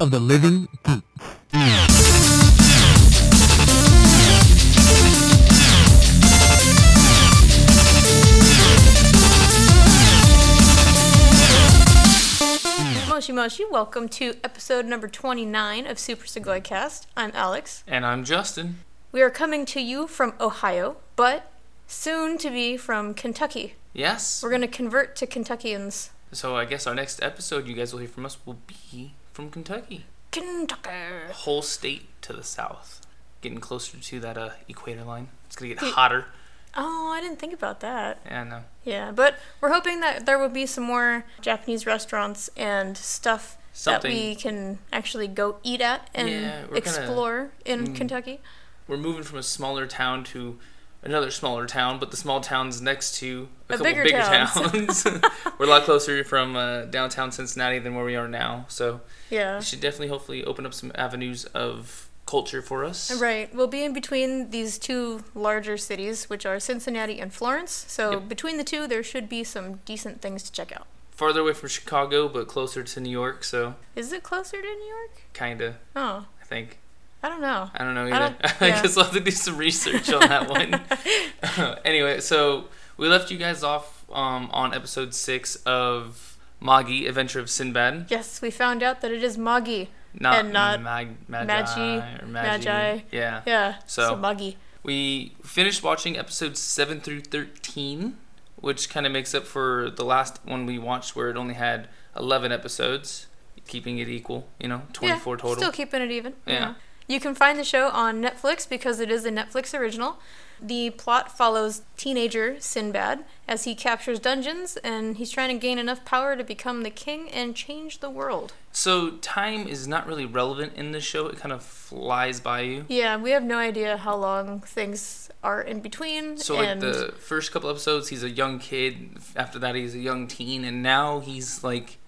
of the living geek. Moshi Moshi, welcome to episode number 29 of Super Segoy Cast. I'm Alex. And I'm Justin. We are coming to you from Ohio, but soon to be from Kentucky. Yes. We're going to convert to Kentuckians. So I guess our next episode you guys will hear from us will be from Kentucky. Kentucky. Whole state to the south. Getting closer to that uh, equator line. It's gonna get hotter. Oh, I didn't think about that. Yeah, no. Yeah, but we're hoping that there will be some more Japanese restaurants and stuff that we can actually go eat at and Yeah, explore in Mm. Kentucky. We're moving from a smaller town to another smaller town, but the small town's next to a, A couple bigger bigger, town. towns. We're a lot closer from uh, downtown Cincinnati than where we are now. So Yeah. it should definitely, hopefully, open up some avenues of culture for us. Right. We'll be in between these two larger cities, which are Cincinnati and Florence. So Yep. between the two, there should be some decent things to check out. Farther away from Chicago, but closer to New York. So Is it closer to New York? kinda, Oh, I think. I don't know. I don't know I either. I, yeah. guess we'll have to do some research on that one. anyway, so we left you guys off um, on episode six of Magi, Adventure of Sinbad. Yes, we found out that it is Magi. Not, And not mag, magi, Magi, or Magi. Yeah. Yeah. So- Magi. We finished watching episodes seven through thirteen, which kind of makes up for the last one we watched, where it only had eleven episodes, keeping it equal. You know, twenty-four yeah, total. Still keeping it even. Yeah. You can find the show on Netflix because it is a Netflix original. The plot follows teenager Sinbad as he captures dungeons and he's trying to gain enough power to become the king and change the world. So time is not really relevant in this show. It kind of flies by you. Yeah, we have no idea how long things are in between. So like the first couple episodes, he's a young kid. After that, he's a young teen, and now he's like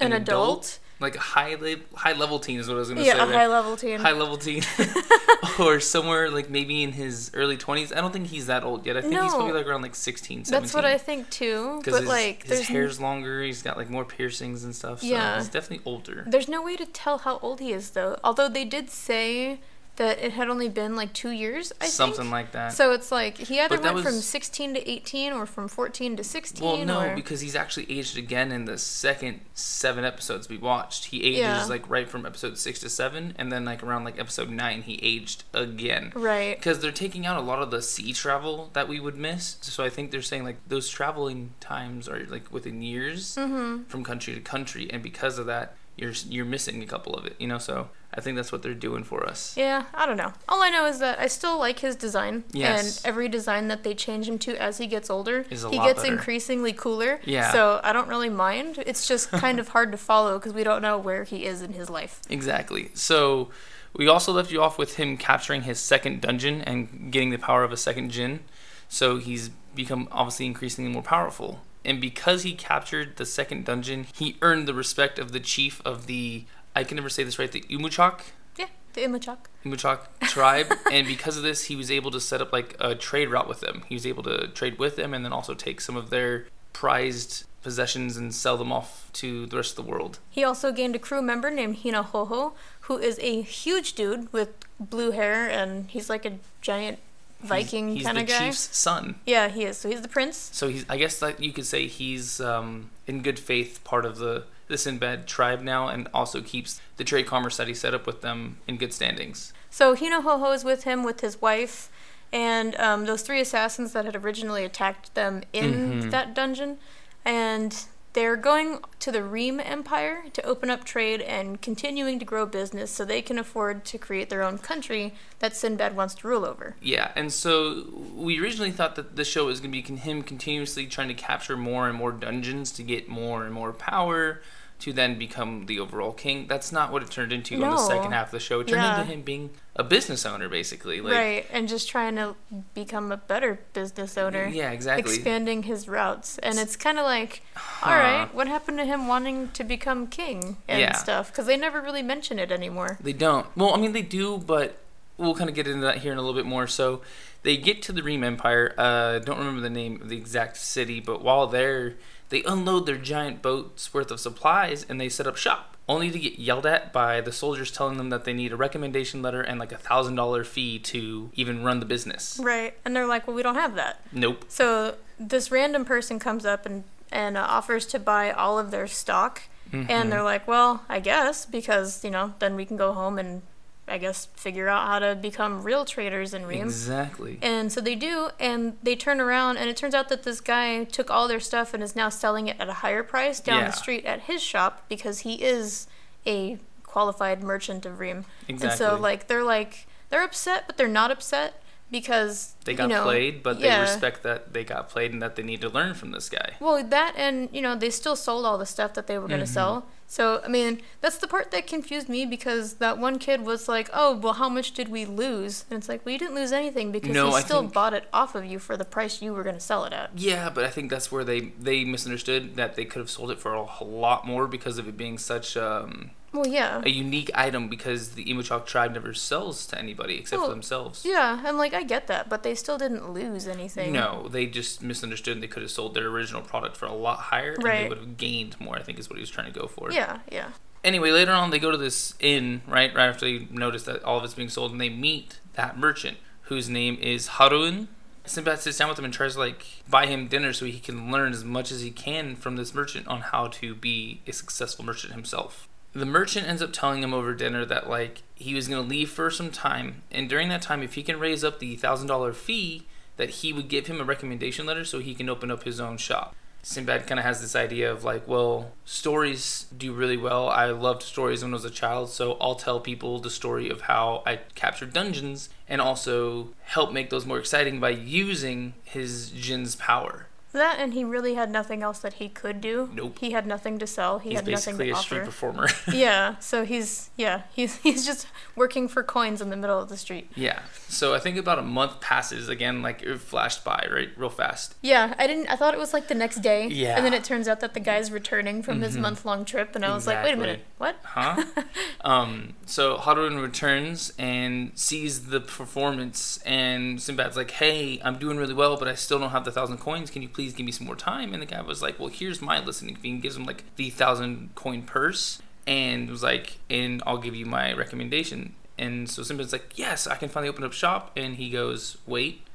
an, adult. Like a high le- high level teen is what I was gonna Yeah, say. a there. high level teen. high level teen, or somewhere like maybe in his early twenties. I don't think he's that old yet. I think he's probably like around like 16, 17. That's what I think too. Because But his, like, his hair's longer. He's got like more piercings and stuff. So Yeah. he's definitely older. there's no way to tell how old he is though. Although they did say that it had only been like two years. I Something think. like that. So it's like he either went from 16 to 18 or from 14 to 16. Well, no, or... because he's actually aged again in the second seven episodes we watched. He ages Yeah. like right from episode six to seven, and then like around like episode nine, he aged again. right. Because they're taking out a lot of the sea travel that we would miss. So I think they're saying like those traveling times are like within years Mm-hmm. from country to country, and because of that, you're you're missing a couple of it. You know, so I think that's what they're doing for us. Yeah, I don't know. All I know is that I still like his design. Yes. And every design that they change him to as he gets older, Is a he gets better. increasingly cooler. Yeah. So I don't really mind. It's just kind of hard to follow because we don't know where he is in his life. Exactly. So we also left you off with him capturing his second dungeon and getting the power of a second Jin. So he's become obviously increasingly more powerful. And because he captured the second dungeon, he earned the respect of the chief of the I can never say this right, the Umuchak Yeah, the Imachak. Umuchak tribe. and because of this, he was able to set up like a trade route with them. He was able to trade with them and then also take some of their prized possessions and sell them off to the rest of the world. He also gained a crew member named Hina Hoho, who is a huge dude with blue hair and he's like a giant Viking he's, he's kind the of guy. chief's son. Yeah, he is. So he's the prince. So he's, I guess that you could say he's um, in good faith part of the the Sinbad tribe now, and also keeps the trade commerce that he set up with them in good standings. So Hina Hoho is with him with his wife and um, those three assassins that had originally attacked them in Mhm. that dungeon. And they're going to the Reem Empire to open up trade and continuing to grow business so they can afford to create their own country that Sinbad wants to rule over. Yeah, and so we originally thought that the show was going to be him continuously trying to capture more and more dungeons to get more and more power to then become the overall king. That's not what it turned into on the second half of the show. It turned Yeah. into him being a business owner, basically. Like, right, and just trying to become a better business owner. Yeah, exactly. Expanding his routes. And it's kind of like, all Huh. right, what happened to him wanting to become king and Yeah. stuff? Because they never really mention it anymore. They don't. Well, I mean, they do, but we'll kind of get into that here in a little bit more. So they get to the Reem Empire. Uh, don't remember the name of the exact city, but while there, they unload their giant boats worth of supplies and they set up shop. only to get yelled at by the soldiers telling them that they need a recommendation letter and like a thousand dollar fee to even run the business. Right. And they're like, well, we don't have that. Nope. So this random person comes up and, and uh, offers to buy all of their stock. Mm-hmm. And they're like, well, I guess, because, you know, then we can go home and, I guess, figure out how to become real traders in Ream. Exactly. And so they do, and they turn around, and it turns out that this guy took all their stuff and is now selling it at a higher price down Yeah. the street at his shop because he is a qualified merchant of Ream. Exactly. And so, like, they're like, they're upset, but they're not upset because They got you know, played, but yeah. they respect that they got played and that they need to learn from this guy. Well, that and you know they still sold all the stuff that they were Mm-hmm. going to sell. So I mean that's the part that confused me because that one kid was like, "Oh, well, how much did we lose?" And it's like, "Well, you didn't lose anything because No, he I still think- bought it off of you for the price you were going to sell it at." Yeah, but I think that's where they they misunderstood that they could have sold it for a lot more because of it being such um, Well, yeah, a unique item because the Emochok tribe never sells to anybody except Well, for themselves. yeah. I'm like, I get that, but they still didn't lose anything. No, they just misunderstood. and They could have sold their original product for a lot higher, and they would have gained more. I think is what he was trying to go for. Yeah, yeah. Anyway, later on, they go to this inn, right? Right after they notice that all of it's being sold, and they meet that merchant whose name is Haruin. Sinbad sits down with him and tries to like buy him dinner so he can learn as much as he can from this merchant on how to be a successful merchant himself. The merchant ends up telling him over dinner that like he was gonna leave for some time, and during that time, if he can raise up the thousand dollar fee, that he would give him a recommendation letter so he can open up his own shop. Sinbad kind of has this idea of like, well, stories do really well. I loved stories when I was a child, so I'll tell people the story of how I captured dungeons and also help make those more exciting by using his Jin's power. That and he really had nothing else that he could do. Nope. He had nothing to sell. He He's had nothing to offer. He's basically a street performer. yeah, so he's yeah, he's he's just working for coins in the middle of the street. yeah. So I think about a month passes again, like it flashed by, right, real fast. Yeah, I didn't I thought it was like the next day. Yeah. And then it turns out that the guy's returning from his Mhm. month long trip and I was like, wait a minute, what? Huh? um, so Harun returns and sees the performance, and Sinbad's like, "Hey, I'm doing really well, but I still don't have the thousand coins. Can you please give me some more time?" And the guy was like, "Well, here's my listening fee." And gives him like the thousand coin purse, and was like, "And I'll give you my recommendation." And so Sinbad's like, "Yes, I can finally open up shop." And he goes, "Wait."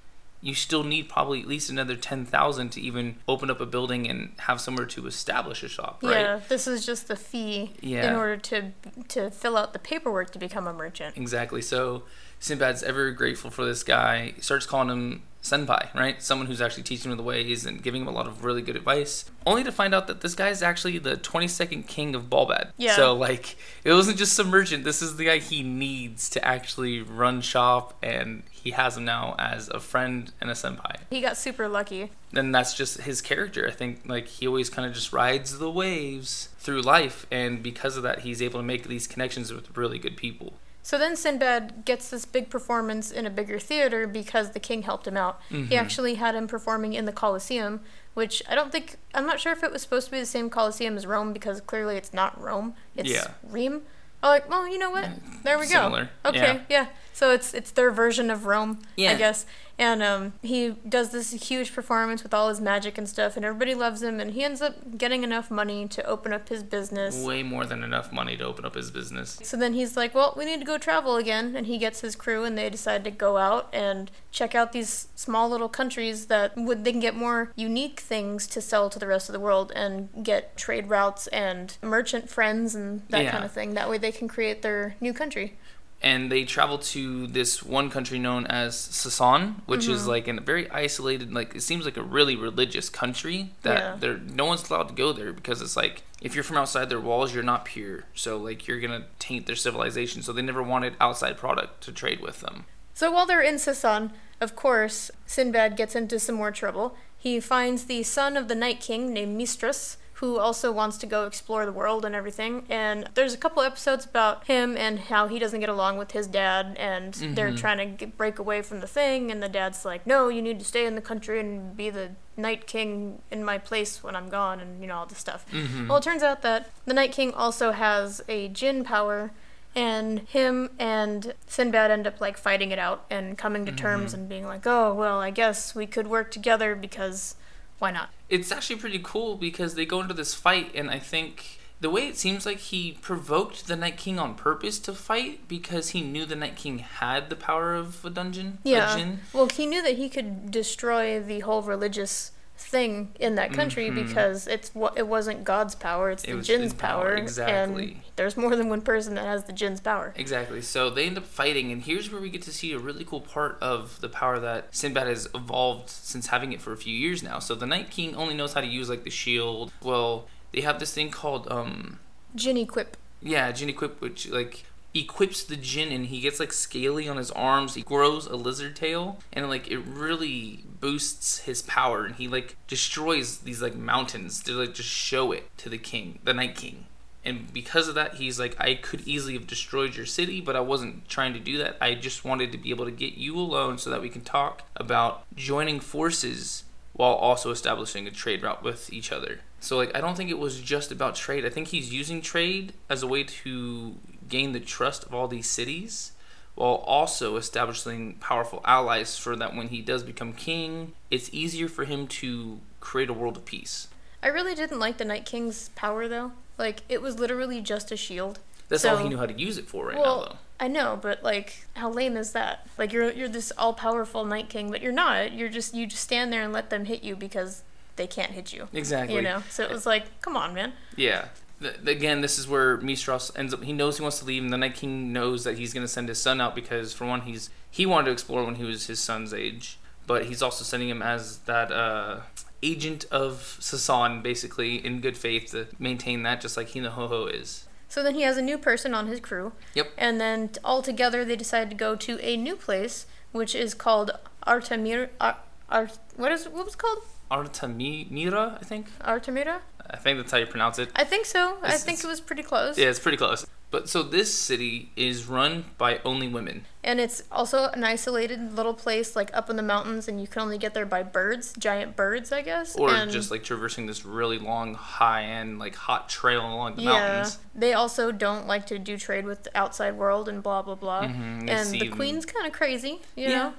You still need probably at least another ten thousand to even open up a building and have somewhere to establish a shop, right? Yeah, this is just the fee in order to to fill out the paperwork to become a merchant. Exactly. So Sinbad's ever grateful for this guy. He starts calling him senpai, right? Someone who's actually teaching him the ways and giving him a lot of really good advice. Only to find out that this guy is actually the 22nd king of Balbadd. Yeah. So like, it wasn't just some merchant. This is the guy he needs to actually run shop, and he has him now as a friend and a senpai. He got super lucky. And that's just his character. I think like he always kind of just rides the waves through life, and because of that, he's able to make these connections with really good people. So then Sinbad gets this big performance in a bigger theater because the king helped him out. He Mhm. actually had him performing in the Colosseum, which I don't think I'm not sure if it was supposed to be the same Colosseum as Rome because clearly it's not Rome. It's Yeah. Rheims. Oh, like, well, you know what? There we Similar, go. Okay, yeah. So it's it's their version of Rome, I guess. And um, he does this huge performance with all his magic and stuff, and everybody loves him. And he ends up getting enough money to open up his business. way more than enough money to open up his business. So then he's like, "Well, we need to go travel again," and he gets his crew, and they decide to go out and check out these small little countries that would they can get more unique things to sell to the rest of the world, and get trade routes and merchant friends and that Yeah. kind of thing. That way, they can create their new country. And they travel to this one country known as Sasan, which is Mhm. like in a very isolated, like it seems like a really religious country that Yeah. there no one's allowed to go there because it's like if you're from outside their walls, you're not pure. So like you're gonna taint their civilization. So they never wanted outside product to trade with them. So while they're in Sasan, of course, Sinbad gets into some more trouble. He finds the son of the Night King named Mystras, who also wants to go explore the world and everything. And there's a couple episodes about him and how he doesn't get along with his dad, and they're Mhm. trying to get, break away from the thing. And the dad's like, "No, you need to stay in the country and be the Night King in my place when I'm gone," and you know all this stuff. Mm-hmm. Well, it turns out that the Night King also has a Jinn power, and him and Sinbad end up like fighting it out and coming to terms Mhm. and being like, "Oh, well, I guess we could work together because why not?" It's actually pretty cool because they go into this fight and I think the way it seems like he provoked the Night King on purpose to fight because he knew the Night King had the power of a dungeon. Yeah. djinn. Well, he knew that he could destroy the whole religious thing in that country Mhm. because it's what it wasn't God's power; it's It the jinn's power, power. exactly. And there's more than one person that has the jinn's power. Exactly. So they end up fighting, and here's where we get to see a really cool part of the power that Sinbad has evolved since having it for a few years now. So the Night King only knows how to use like the shield. Well, they have this thing called um Jinn equip. yeah, Jinn equip, which like equips the Jinn, and he gets like scaly on his arms. He grows a lizard tail, and like it really boosts his power, and he like destroys these like mountains to like just show it to the king, the Night King. And because of that, he's like, I could easily have destroyed your city, but I wasn't trying to do that. I just wanted to be able to get you alone so that we can talk about joining forces while also establishing a trade route with each other. So like I don't think it was just about trade. I think he's using trade as a way to gain the trust of all these cities while also establishing powerful allies so that when he does become king, it's easier for him to create a world of peace. I really didn't like the Night King's power though. Like it was literally just a shield. That's all he knew how to use it for right well, now though. I know, but like, how lame is that? Like, you're you're this all powerful Night King, but you're not. You're just you just stand there and let them hit you because they can't hit you. Exactly. You know. So it was like, come on, man. Yeah. Th- again, this is where Mystras ends up. He knows he wants to leave, and the Night King knows that he's going to send his son out because, for one, he's he wanted to explore when he was his son's age, but he's also sending him as that uh, agent of Sasan, basically in good faith to maintain that, just like Hinahoho is. So then he has a new person on his crew. Yep. And then all together they decide to go to a new place, which is called Artemir. Ar, Ar, what is what was it called? Artemira, I think. Artemira? I think that's how you pronounce it. I think so. I think it was pretty close. Yeah, it's pretty close. But so this city is run by only women. And it's also an isolated little place, like up in the mountains, and you can only get there by birds, giant birds, I guess. Or and just like traversing this really long, high end, like hot trail along the yeah, mountains. they also don't like to do trade with the outside world and blah blah blah. Mhm, and the queen's kind of crazy, you Yeah. know.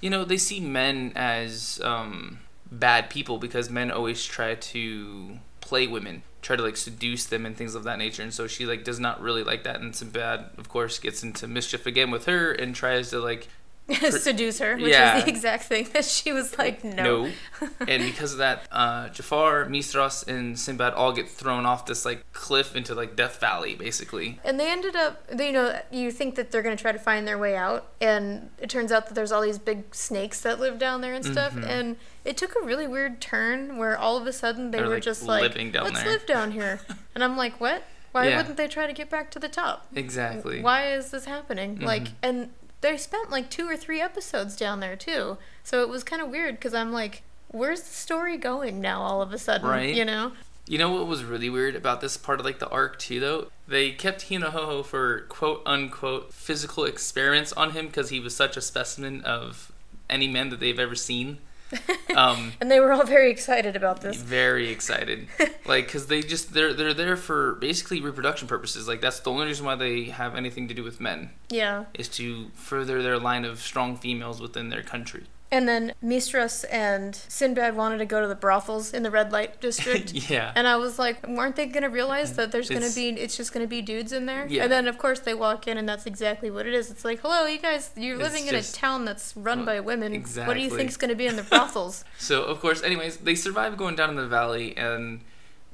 You know, they see men as um, bad people because men always try to play women, try to like seduce them and things of that nature. And so she like does not really like that. And Sinbad, of course, gets into mischief again with her and tries to like Seduce her, which Yeah. is the exact thing that she was like, no. no. and because of that, uh, Jafar, Mystras, and Sinbad all get thrown off this like cliff into like Death Valley, basically. And they ended up, they, you know, you think that they're going to try to find their way out, and it turns out that there's all these big snakes that live down there and stuff. Mhm. And it took a really weird turn where all of a sudden they They're, were like, just like, let's there." live down here. and I'm like, what? Why Yeah. wouldn't they try to get back to the top? Exactly. Why is this happening? Like, Mhm. and they spent like two or three episodes down there too. So it was kind of weird because I'm like, where's the story going now all of a sudden? Right. You know? You know what was really weird about this part of like the arc too though? They kept Hinahoho for quote unquote physical experiments on him because he was such a specimen of any men that they've ever seen. Um, And they were all very excited about this. very excited, like because they just they're they're there for basically reproduction purposes. Like that's the only reason why they have anything to do with men Yeah. is to further their line of strong females within their country. And then Mystras and Sinbad wanted to go to the brothels in the red light district. yeah. And I was like, weren't they going to realize that there's going to be, it's just going to be dudes in there? Yeah. And then, of course, they walk in and that's exactly what it is. It's like, hello, you guys, you're It's living in a town that's run Well, by women. Exactly. What do you think's going to be in the brothels? So of course, anyways, they survive going down in the valley, and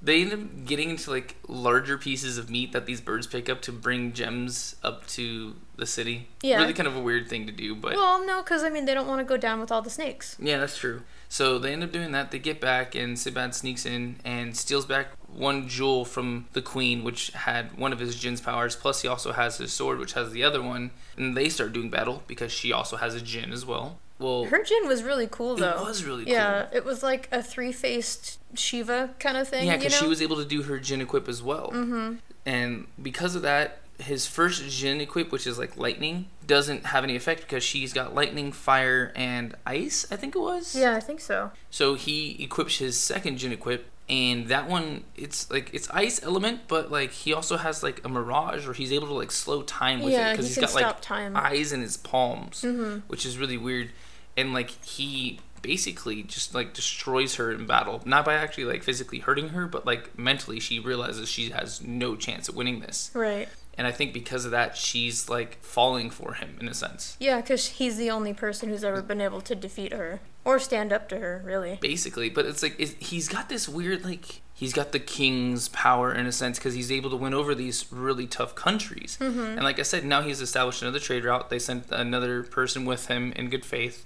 they end up getting into like larger pieces of meat that these birds pick up to bring gems up to the city. Yeah. really kind of a weird thing to do, but well, no, because, I mean, they don't want to go down with all the snakes. yeah, that's true. So they end up doing that. They get back, and Sinbad sneaks in and steals back one jewel from the queen, which had one of his Jin's powers. Plus, he also has his sword, which has the other one. And they start doing battle because she also has a Jin as well. Well, Her gin was really cool, though. it was really cool. Yeah, it was like a three faced Shiva kind of thing. Yeah, you because know? she was able to do her Jin equip as well. Mm-hmm. And because of that, his first Jin equip, which is like lightning, doesn't have any effect because she's got lightning, fire, and ice, I think it was. Yeah, I think so. So he equips his second Jin equip, and that one, it's like, it's ice element, but like he also has like a mirage where he's able to like slow time with Yeah, it because he he's can got like time. eyes in his palms, Mhm. which is really weird. And like he basically just like destroys her in battle. Not by actually like physically hurting her, but like mentally she realizes she has no chance at winning this. Right. And I think because of that, she's like falling for him in a sense. Yeah, because he's the only person who's ever been able to defeat her or stand up to her, really. Basically, but it's like it, he's got this weird like he's got the king's power in a sense because he's able to win over these really tough countries. Mm-hmm. And like I said, now he's established another trade route. They sent another person with him in good faith,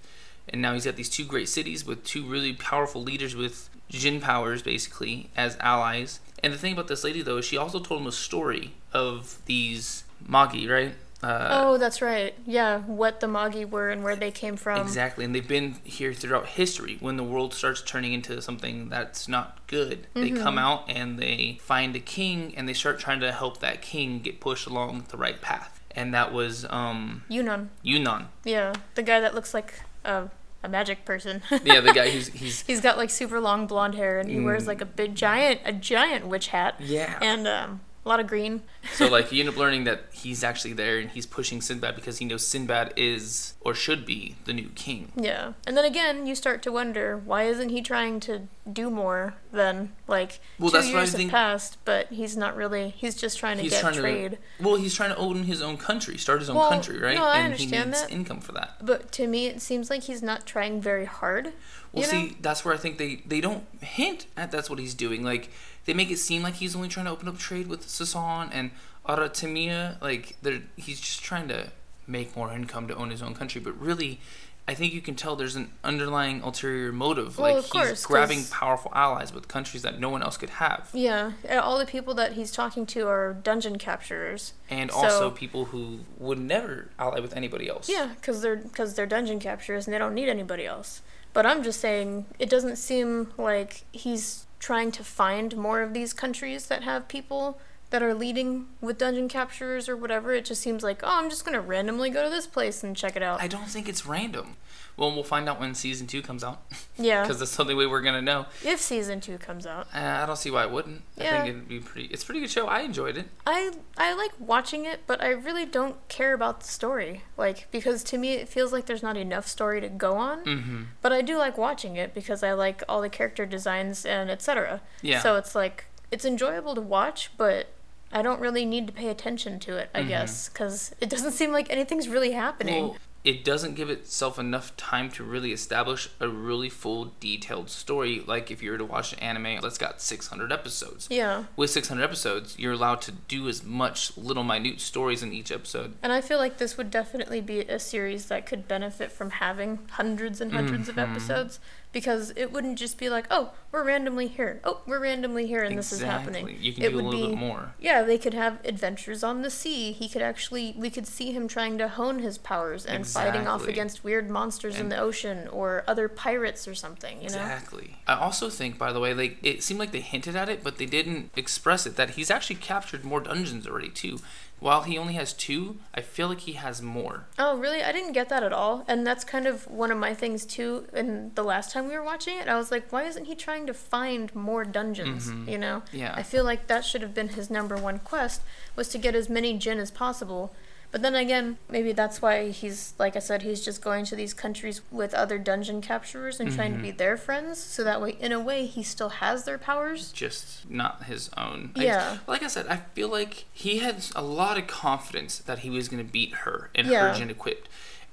and now he's got these two great cities with two really powerful leaders with Jin powers basically as allies. And the thing about this lady though is she also told him a story of these Magi, right? Uh, oh, that's right. Yeah, what the Magi were and where they came from. Exactly, and they've been here throughout history. When the world starts turning into something that's not good, they Mm-hmm. come out and they find a king and they start trying to help that king get pushed along the right path. And that was um, Yunan. Yunan. Yeah, the guy that looks like a, a magic person. Yeah, the guy who's he's He's got like super long blonde hair and he wears Mm. like a big giant a giant witch hat yeah. and um, a lot of green. so like you end up learning that he's actually there and he's pushing Sinbad because he knows Sinbad is or should be the new king. Yeah. And then again, you start to wonder why isn't he trying to do more than like Well, two that's what I years have think- passed, but he's not really. He's just trying to get trying trade. to well, he's trying to own his own country, start his own Well, country, right? no, I and he understand needs that. income for that. But to me, it seems like he's not trying very hard. Well, you know? see, that's where I think they they don't hint at that's what he's doing. Like they make it seem like he's only trying to open up trade with Sasan and Aratemia. Like they're he's just trying to make more income to own his own country. But really, I think you can tell there's an underlying ulterior motive. Well, like of course, he's grabbing powerful allies with countries that no one else could have, Yeah, and all the people that he's talking to are dungeon capturers. and So- also people who would never ally with anybody else. Yeah, because they're because they're dungeon capturers and they don't need anybody else. But I'm just saying, it doesn't seem like he's trying to find more of these countries that have people that are leading with dungeon capturers or whatever. It just seems like, oh, I'm just gonna randomly go to this place and check it out. I don't think it's random. Well, we'll find out when season two comes out, yeah, because that's the only way we're gonna know. if season two comes out. Uh, I don't see why it wouldn't. Yeah. I think it'd be pretty. It's a pretty good show. I enjoyed it. I I like watching it, but I really don't care about the story. Like because to me it feels like there's not enough story to go on. Mm-hmm. But I do like watching it because I like all the character designs and etc. Yeah. So it's like it's enjoyable to watch, but I don't really need to pay attention to it, I Mhm. guess, because it doesn't seem like anything's really happening. Well, it doesn't give itself enough time to really establish a really full, detailed story. Like if you were to watch an anime that's got 600 episodes. yeah. With 600 episodes, you're allowed to do as much little, minute stories in each episode. And I feel like this would definitely be a series that could benefit from having hundreds and 100s of Mhm. episodes because it wouldn't just be like, oh, we're randomly here. Oh, we're randomly here and this is happening. You can it do a would little be bit more. Yeah, they could have adventures on the sea. He could actually we could see him trying to hone his powers and fighting off against weird monsters in the ocean or other pirates or something, you know? Exactly. I also think, by the way, like it seemed like they hinted at it, but they didn't express it. That he's actually captured more dungeons already too. While he only has two, I feel like he has more. Oh, really? I didn't get that at all. And that's kind of one of my things too. And the last time we were watching it, I was like, why isn't he trying to find more dungeons? Mhm. You know? Yeah. I feel like that should have been his number one quest was to get as many jinn as possible. But then again, maybe that's why he's like I said, he's just going to these countries with other dungeon capturers and trying to Mhm. be their friends, so that way in a way he still has their powers. just not his own. I- Yeah. like I said, I feel like he had a lot of confidence that he was going to beat her and Yeah. her Jin equipped.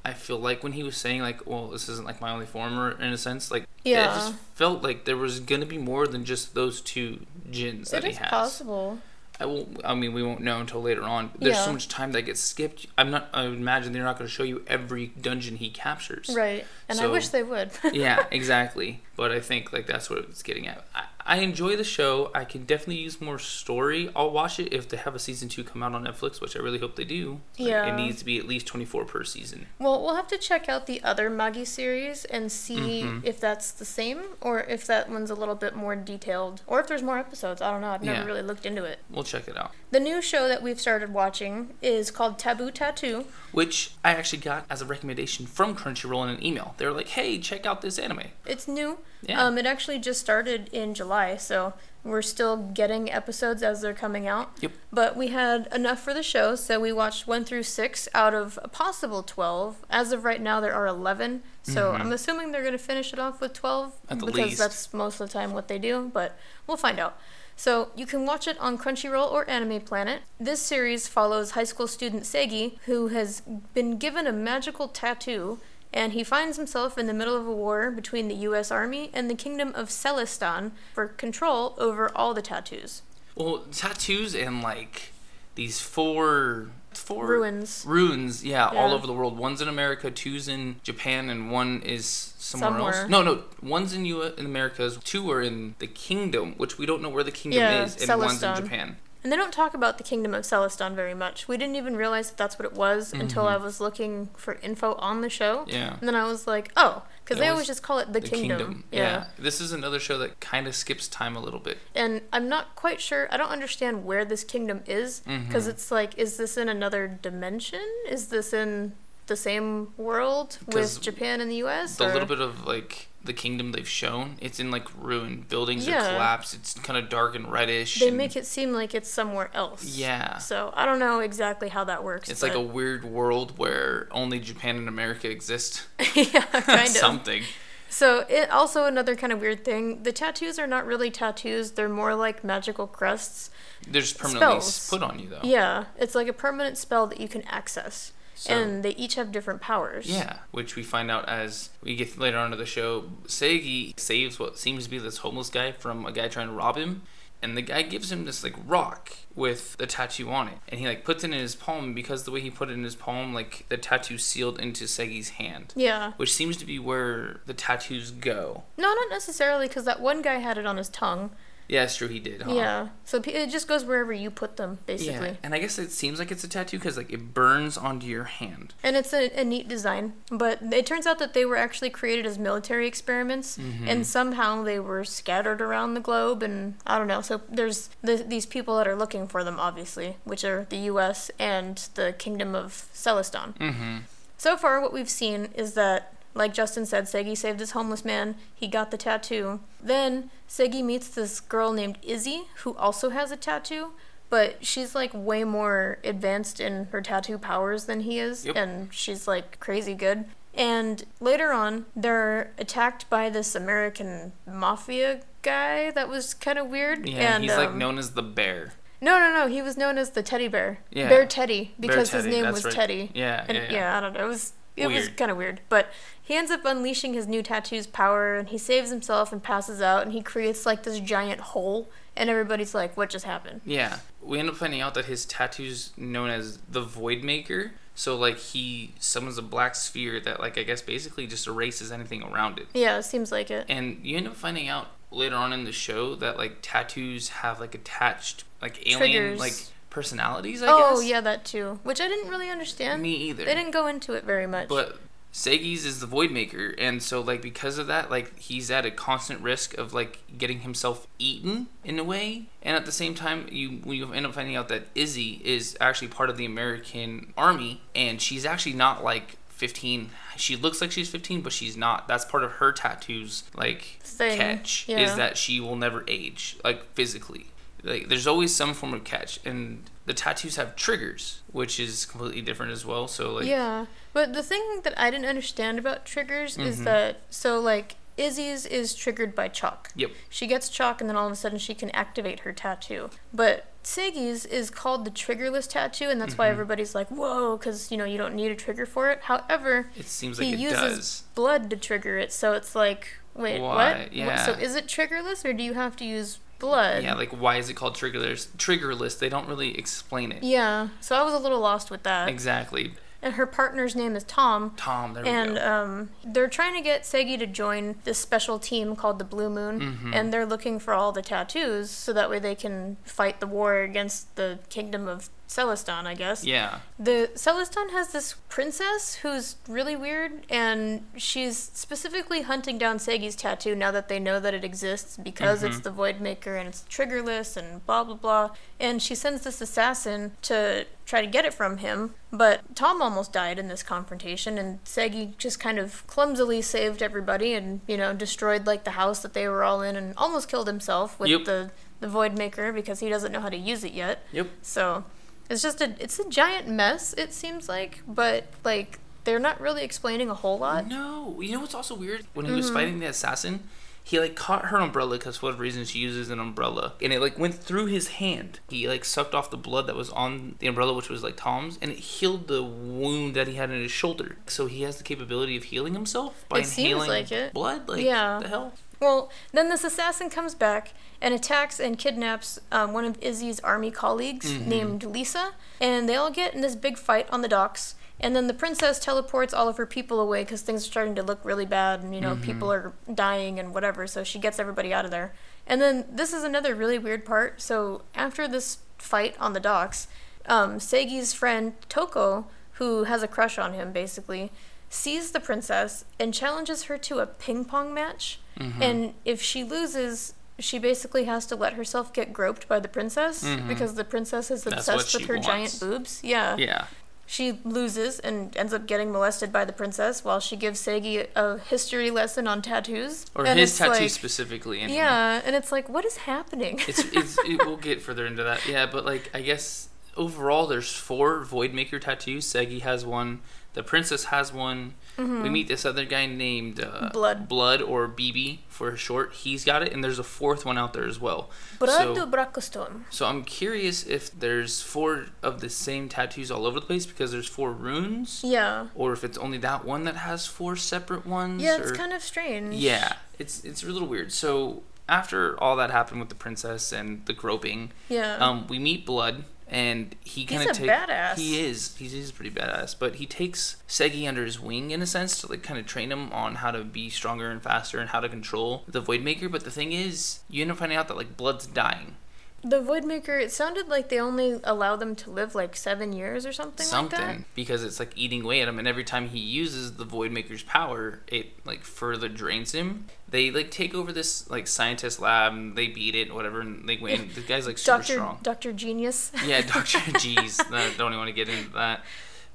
I feel like when he was saying like, "Well, this isn't like my only form," or in a sense, like Yeah. it just felt like there was going to be more than just those two that It he is has. possible. I will. I mean, we won't know until later on. There's so much time that gets skipped. I'm not. I imagine they're not going to show you every dungeon he captures. Right. And I wish they would. yeah, exactly. But I think like that's what it's getting at. I, I enjoy the show. I can definitely use more story. I'll watch it if they have a season two come out on Netflix, which I really hope they do. Like, Yeah. it needs to be at least twenty four per season. Well, we'll have to check out the other Magi series and see Mhm. if that's the same or if that one's a little bit more detailed or if there's more episodes. I don't know. I've never Yeah. really looked into it. We'll check it out. The new show that we've started watching is called Taboo Tattoo. Which I actually got as a recommendation from Crunchyroll in an email. They were like, "Hey, check out this anime." It's new. Yeah. Um, it actually just started in July. So we're still getting episodes as they're coming out. Yep. But we had enough for the show, so we watched 1 through 6 out of a possible 12. As of right now, there are 11. So I'm assuming they're going to finish it off with 12 Mm-hmm. At the because least. that's most of the time what they do, but we'll find out. So you can watch it on Crunchyroll or Anime Planet. This series follows high school student Seigi, who has been given a magical tattoo, and he finds himself in the middle of a war between the U.S. Army and the Kingdom of Celistan for control over all the tattoos. Well, tattoos and like these four four Ruins. Ruins, yeah, all over the world. One's in America, two's in Japan, and one is somewhere, Somewhere. else. No, no, one's in U in Americas, two are in the kingdom, which we don't know where the kingdom Yeah, is, and one's in Japan. And they don't talk about the Kingdom of Celistan very much. We didn't even realize that that's what it was until I was looking for info on the show. Mm-hmm. Yeah. And then I was like, oh, because they always just call it the, The Kingdom. kingdom. Yeah. This is another show that kind of skips time a little bit. and I'm not quite sure. I don't understand where this kingdom is because Mm-hmm. it's like, is this in another dimension? Is this in the same world with Japan and the U.S.? The or- little bit of like the kingdom they've shown, it's in like ruin. Buildings Yeah. are collapsed. It's kind of dark and reddish. They and make it seem like it's somewhere else. Yeah. So I don't know exactly how that works. It's like a weird world where only Japan and America exist. yeah, kind of. Something. So it also another kind of weird thing. The tattoos are not really tattoos. They're more like magical crusts. They're just permanently Spells. put on you though. Yeah, it's like a permanent spell that you can access. So- and they each have different powers. Yeah, which we find out as we get later on to the show. Seigi saves what seems to be this homeless guy from a guy trying to rob him, and the guy gives him this like rock with the tattoo on it, and he like puts it in his palm because the way he put it in his palm, like the tattoo sealed into Seigi's hand, Yeah. which seems to be where the tattoos go. No, not necessarily, because that one guy had it on his tongue. Yeah, it's true, he did. Huh? Yeah. So it just goes wherever you put them, basically. Yeah, and I guess it seems like it's a tattoo because like it burns onto your hand. And it's a, a neat design. But it turns out that they were actually created as military experiments, Mm-hmm. and somehow they were scattered around the globe. And I don't know. So there's the, these people that are looking for them, obviously, which are the U.S. and the Kingdom of Celistan. Mm-hmm. So far, what we've seen is that, like Justin said, Seigi saved this homeless man. He got the tattoo. Then Seigi meets this girl named Izzy, who also has a tattoo, but she's like way more advanced in her tattoo powers than he is, Yep. and she's like crazy good. And later on, they're attacked by this American mafia guy that was kind of weird. Yeah, and, he's like um, known as the bear. No, no, no. He was known as the teddy bear. Yeah. Bear Teddy, Bear because Teddy, his name was right. Teddy. Yeah, And yeah, yeah. I don't know. It was it was kind of weird, but he ends up unleashing his new tattoo's power, and he saves himself and passes out, and he creates like this giant hole, and everybody's like, "What just happened?" Yeah, we end up finding out that his tattoo's known as the Void Maker. So like he summons a black sphere that like I guess basically just erases anything around it. Yeah, it seems like it. And you end up finding out later on in the show that like tattoos have like attached like alien Triggers. like personalities. I guess. oh guess. yeah, that too. Which I didn't really understand. Me either. They didn't go into it very much. But Seigi's is the Void Maker, and so like because of that, like he's at a constant risk of like getting himself eaten in a way, and at the same time, you you end up finding out that Izzy is actually part of the American Army, and she's actually not like 15. She looks like she's 15, but she's not. That's part of her tattoos like Thing, catch yeah. is that she will never age like physically. Like there's always some form of catch, and the tattoos have triggers, which is completely different as well. So like yeah, but the thing that I didn't understand about triggers is Mhm. that so like Izzy's is triggered by chalk. Yep. She gets chalk, and then all of a sudden she can activate her tattoo. But Seigi's is called the triggerless tattoo, and that's why Mhm. everybody's like, "Whoa," because you know you don't need a trigger for it. However, It seems like he it uses does. blood to trigger it, so it's like, wait, Why? what? What- Yeah. So is it triggerless, or do you have to use blood? Yeah, like why is it called triggerless? Triggerless. They don't really explain it. Yeah. So I was a little lost with that. Exactly. And her partner's name is Tom. Tom. There we And go. um, they're trying to get Seigi to join this special team called the Blue Moon, Mhm. and they're looking for all the tattoos so that way they can fight the war against the kingdom of Celestin, I guess. Yeah. The Celestin has this princess who's really weird, and she's specifically hunting down Seigi's tattoo now that they know that it exists because it's Mhm. the Void Maker and it's triggerless and blah blah blah. And she sends this assassin to try to get it from him, but Tom almost died in this confrontation, and Seigi just kind of clumsily saved everybody and you know destroyed like the house that they were all in and almost killed himself with Yep. the the Void Maker because he doesn't know how to use it yet. Yep. So it's just a it's a giant mess. It seems like, but like they're not really explaining a whole lot. No, you know what's also weird? When he was Mm-hmm. fighting the assassin, he like caught her umbrella because for whatever reason she uses an umbrella, and it like went through his hand. He like sucked off the blood that was on the umbrella, which was like Tom's, and it healed the wound that he had in his shoulder. So he has the capability of healing himself by It inhaling like blood. Like Yeah. the hell. Well, then this assassin comes back and attacks and kidnaps um, one of Izzy's army colleagues Mhm. named Lisa, and they all get in this big fight on the docks. And then the princess teleports all of her people away because things are starting to look really bad, and you know people are dying and whatever. So she gets everybody out of there. And then this is another really weird part. So after this fight on the docks, um, Seigi's friend Toko, who has a crush on him, basically, sees the princess and challenges her to a ping pong match. Mhm. And if she loses, she basically has to let herself get groped by the princess Mhm. because the princess is obsessed with her wants. giant boobs. Yeah. Yeah. She loses and ends up getting molested by the princess while she gives Seigi a history lesson on tattoos. Or And his it's tattoo like- specifically. Anyway. Yeah, and it's like, what is happening? it's, it's it, we'll get further into that. Yeah, but like I guess overall there's four Voidmaker tattoos. Seigi has one. The princess has one. We meet this other guy named uh, Mm-hmm. Blood. Blood or BB for short. He's got it, and there's a fourth one out there as well. Brado So, Bracoston. so I'm curious if there's four of the same tattoos all over the place because there's four runes, Yeah. or if it's only that one that has four separate ones. Yeah, it's or- kind of strange. yeah, it's it's a little weird. So after all that happened with the princess and the groping, Yeah. um, we meet Blood, and he kind of takes. badass. He is. He's, he's pretty badass, but he takes Seigi under his wing in a sense to like kind of train him on how to be stronger and faster and how to control the Voidmaker. But the thing is, you end up finding out that like Blood's dying. The Voidmaker, it sounded like they only allow them to live like seven years or something, something like because it's like eating away at him and every time he uses the void maker's power it like further drains him they like take over this like scientist lab and they beat it whatever and they win. The guy's like super Doctor strong. Doctor Genius. yeah dr g's no, don't even want to get into that.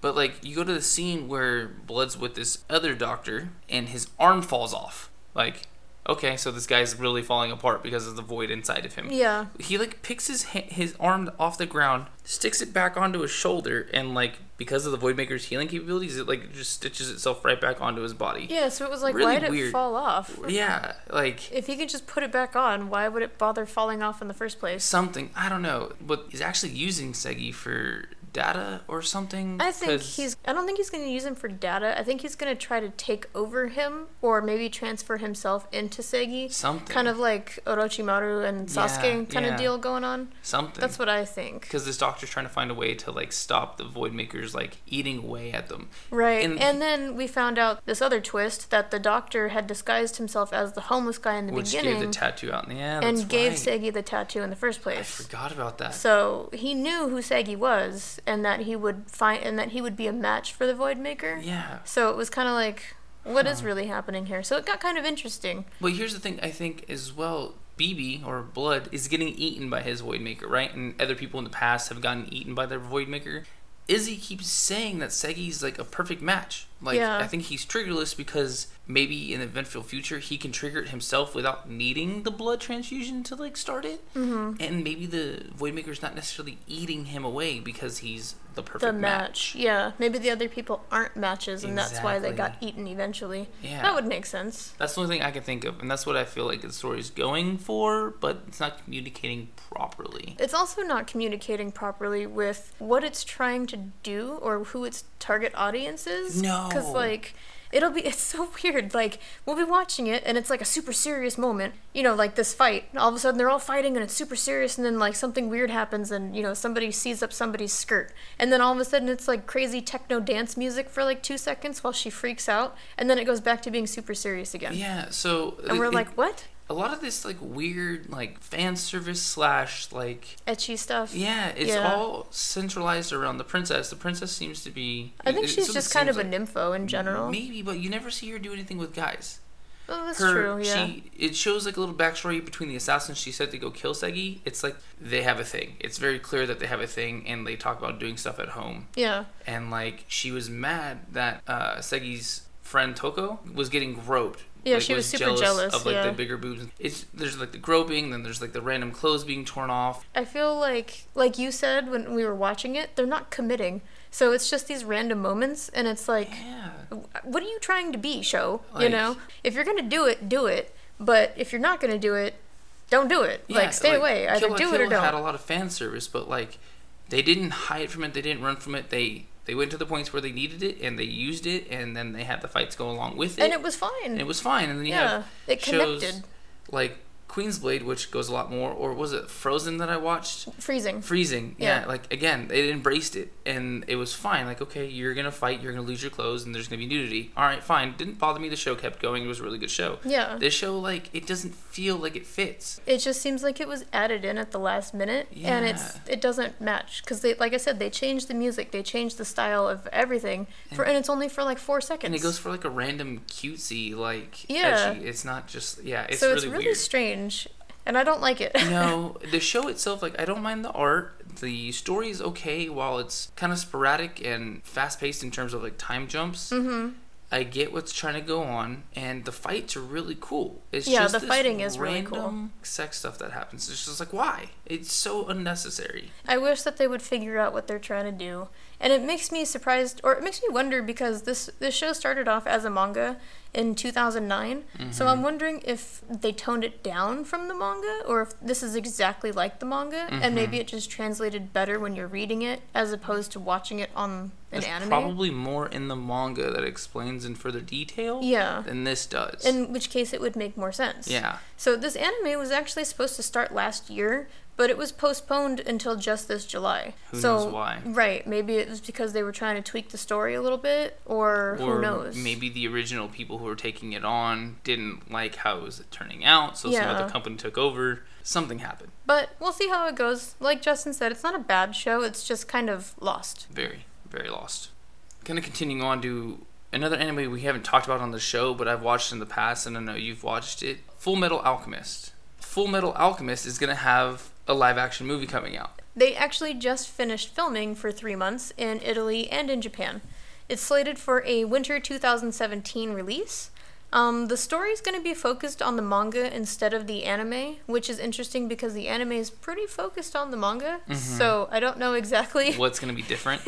But like you go to the scene where blood's with this other doctor and his arm falls off. Like okay so this guy's really falling apart because of the void inside of him Yeah. he like picks his ha- his arm off the ground, sticks it back onto his shoulder, and like because of the Voidmaker's healing capabilities, it like just stitches itself right back onto his body. Yeah, so it was like, Really why did weird. it fall off? Yeah, like If he could just put it back on, why would it bother falling off in the first place? something I don't know, but he's actually using Seigi for data or something. I think 'cause- he's. I don't think he's going to use him for data. I think he's going to try to take over him, or maybe transfer himself into Seigi. something Kind of like Orochimaru and Sasuke kind yeah. of deal going on. something. That's what I think. because this doctor's trying to find a way to like stop the Void Makers like eating away at them. Right. And- And, then we found out this other twist that the doctor had disguised himself as the homeless guy in the Which beginning Which gave the tattoo out in the end. and gave right. Seigi the tattoo in the first place. I forgot about that. So he knew who Seigi was and that he would find and that he would be a match for the Void Maker. yeah. So it was kind of like, what is Huh. really happening here? So it got kind of interesting. But here's the thing, I think as well, BB or Blood is getting eaten by his Void Maker, right? And other people in the past have gotten eaten by their Voidmaker. Izzy keeps saying that Seigi's like a perfect match. Like Yeah. I think he's triggerless because maybe in the eventual future he can trigger it himself without needing the blood transfusion to like start it. hmm And maybe the Voidmaker's not necessarily eating him away because he's the perfect The match. Yeah. Maybe the other people aren't matches and that's why they got eaten eventually. Yeah. That would make sense. That's the only thing I can think of, and that's what I feel like the story's going for, but it's not communicating properly. It's also not communicating properly with what it's trying to do or who its target audience is. No. Because, like, it'll be, it's so weird. Like, we'll be watching it and it's like a super serious moment. You know, like this fight. All of a sudden they're all fighting and it's super serious, and then, like, something weird happens and, you know, somebody sees up somebody's skirt. And then all of a sudden it's like crazy techno dance music for like two seconds while she freaks out, and then it goes back to being super serious again. Yeah, so And we're it- like, what? A lot of this like weird like fan service slash like Ecchi stuff. yeah, it's Yeah. all centralized around the princess. The princess seems to be. I think it- she's just kind of seems a like- nympho in general. Maybe, but you never see her do anything with guys. Oh, that's her, true. Yeah. She it shows like a little backstory between the assassins she said to go kill Seigi. It's like they have a thing. It's very clear that they have a thing, and they talk about doing stuff at home. yeah. And like she was mad that uh, Seigi's friend Toko was getting groped. Yeah, like, she was super jealous, of like yeah. the bigger boobs. It's there's like the groping, then there's like the random clothes being torn off. I feel like, like you said when we were watching it, they're not committing. So it's just these random moments, and it's like, Yeah. what are you trying to be, show? you know, if you're gonna do it, do it. But if you're not gonna do it, don't do it. Yeah, like, stay away. Either Kill do it or Kill had a lot of fan service, but like they didn't hide from it. They didn't run from it. They they went to the points where they needed it and they used it, and then they had the fights go along with it, And it was fine. and it was fine. And then you yeah, have it shows connected. like Queen's Blade, which goes a lot more, or was it Frozen that I watched? Freezing. Freezing, yeah. Yeah. Like again, they embraced it, and it was fine. Like, okay, you're gonna fight, you're gonna lose your clothes, and there's gonna be nudity. All right, fine. Didn't bother me. The show kept going. It was a really good show. Yeah. This show, like, it doesn't feel like it fits. It just seems like it was added in at the last minute, and it's it doesn't match because they, like I said, they changed the music, they changed the style of everything, for and it's only for like four seconds. And it goes for like a random cutesy, like Yeah. edgy. It's not just yeah. It's so really, it's really weird. strange, and I don't like it. no, the show itself, like I don't mind the art. The story is okay while it's kind of sporadic and fast paced in terms of like time jumps. hmm I get what's trying to go on, and the fights are really cool. It's Yeah, just the this fighting is really cool. sex stuff that happens. It's just like why? It's so unnecessary. I wish that they would figure out what they're trying to do, and it makes me surprised, or it makes me wonder because this this show started off as a manga in 2009. So Mm-hmm. I'm wondering if they toned it down from the manga, or if this is exactly like the manga, Mm-hmm. and maybe it just translated better when you're reading it as opposed to watching it on an There's anime. probably more in the manga that explains in further detail Yeah. than this does. in which case it would make more sense. yeah. So this anime was actually supposed to start last year, but it was postponed until just this July. Who so, knows why? Right. Maybe it was because they were trying to tweak the story a little bit, or, or who knows? maybe the original people who were taking it on didn't like how it was turning out, so some other company took over. Something happened. But we'll see how it goes. Like Justin said, it's not a bad show. It's just kind of lost. Very, very lost. Kind of continuing on to another anime we haven't talked about on the show, but I've watched in the past, and I know you've watched it. Full Metal Alchemist. Full Metal Alchemist is gonna have a live action movie coming out. They actually just finished filming for three months in Italy and in Japan. It's slated for a winter 2017 release. Um, the story is going to be focused on the manga instead of the anime, which is interesting because the anime is pretty focused on the manga. So I don't know exactly. What's gonna be different?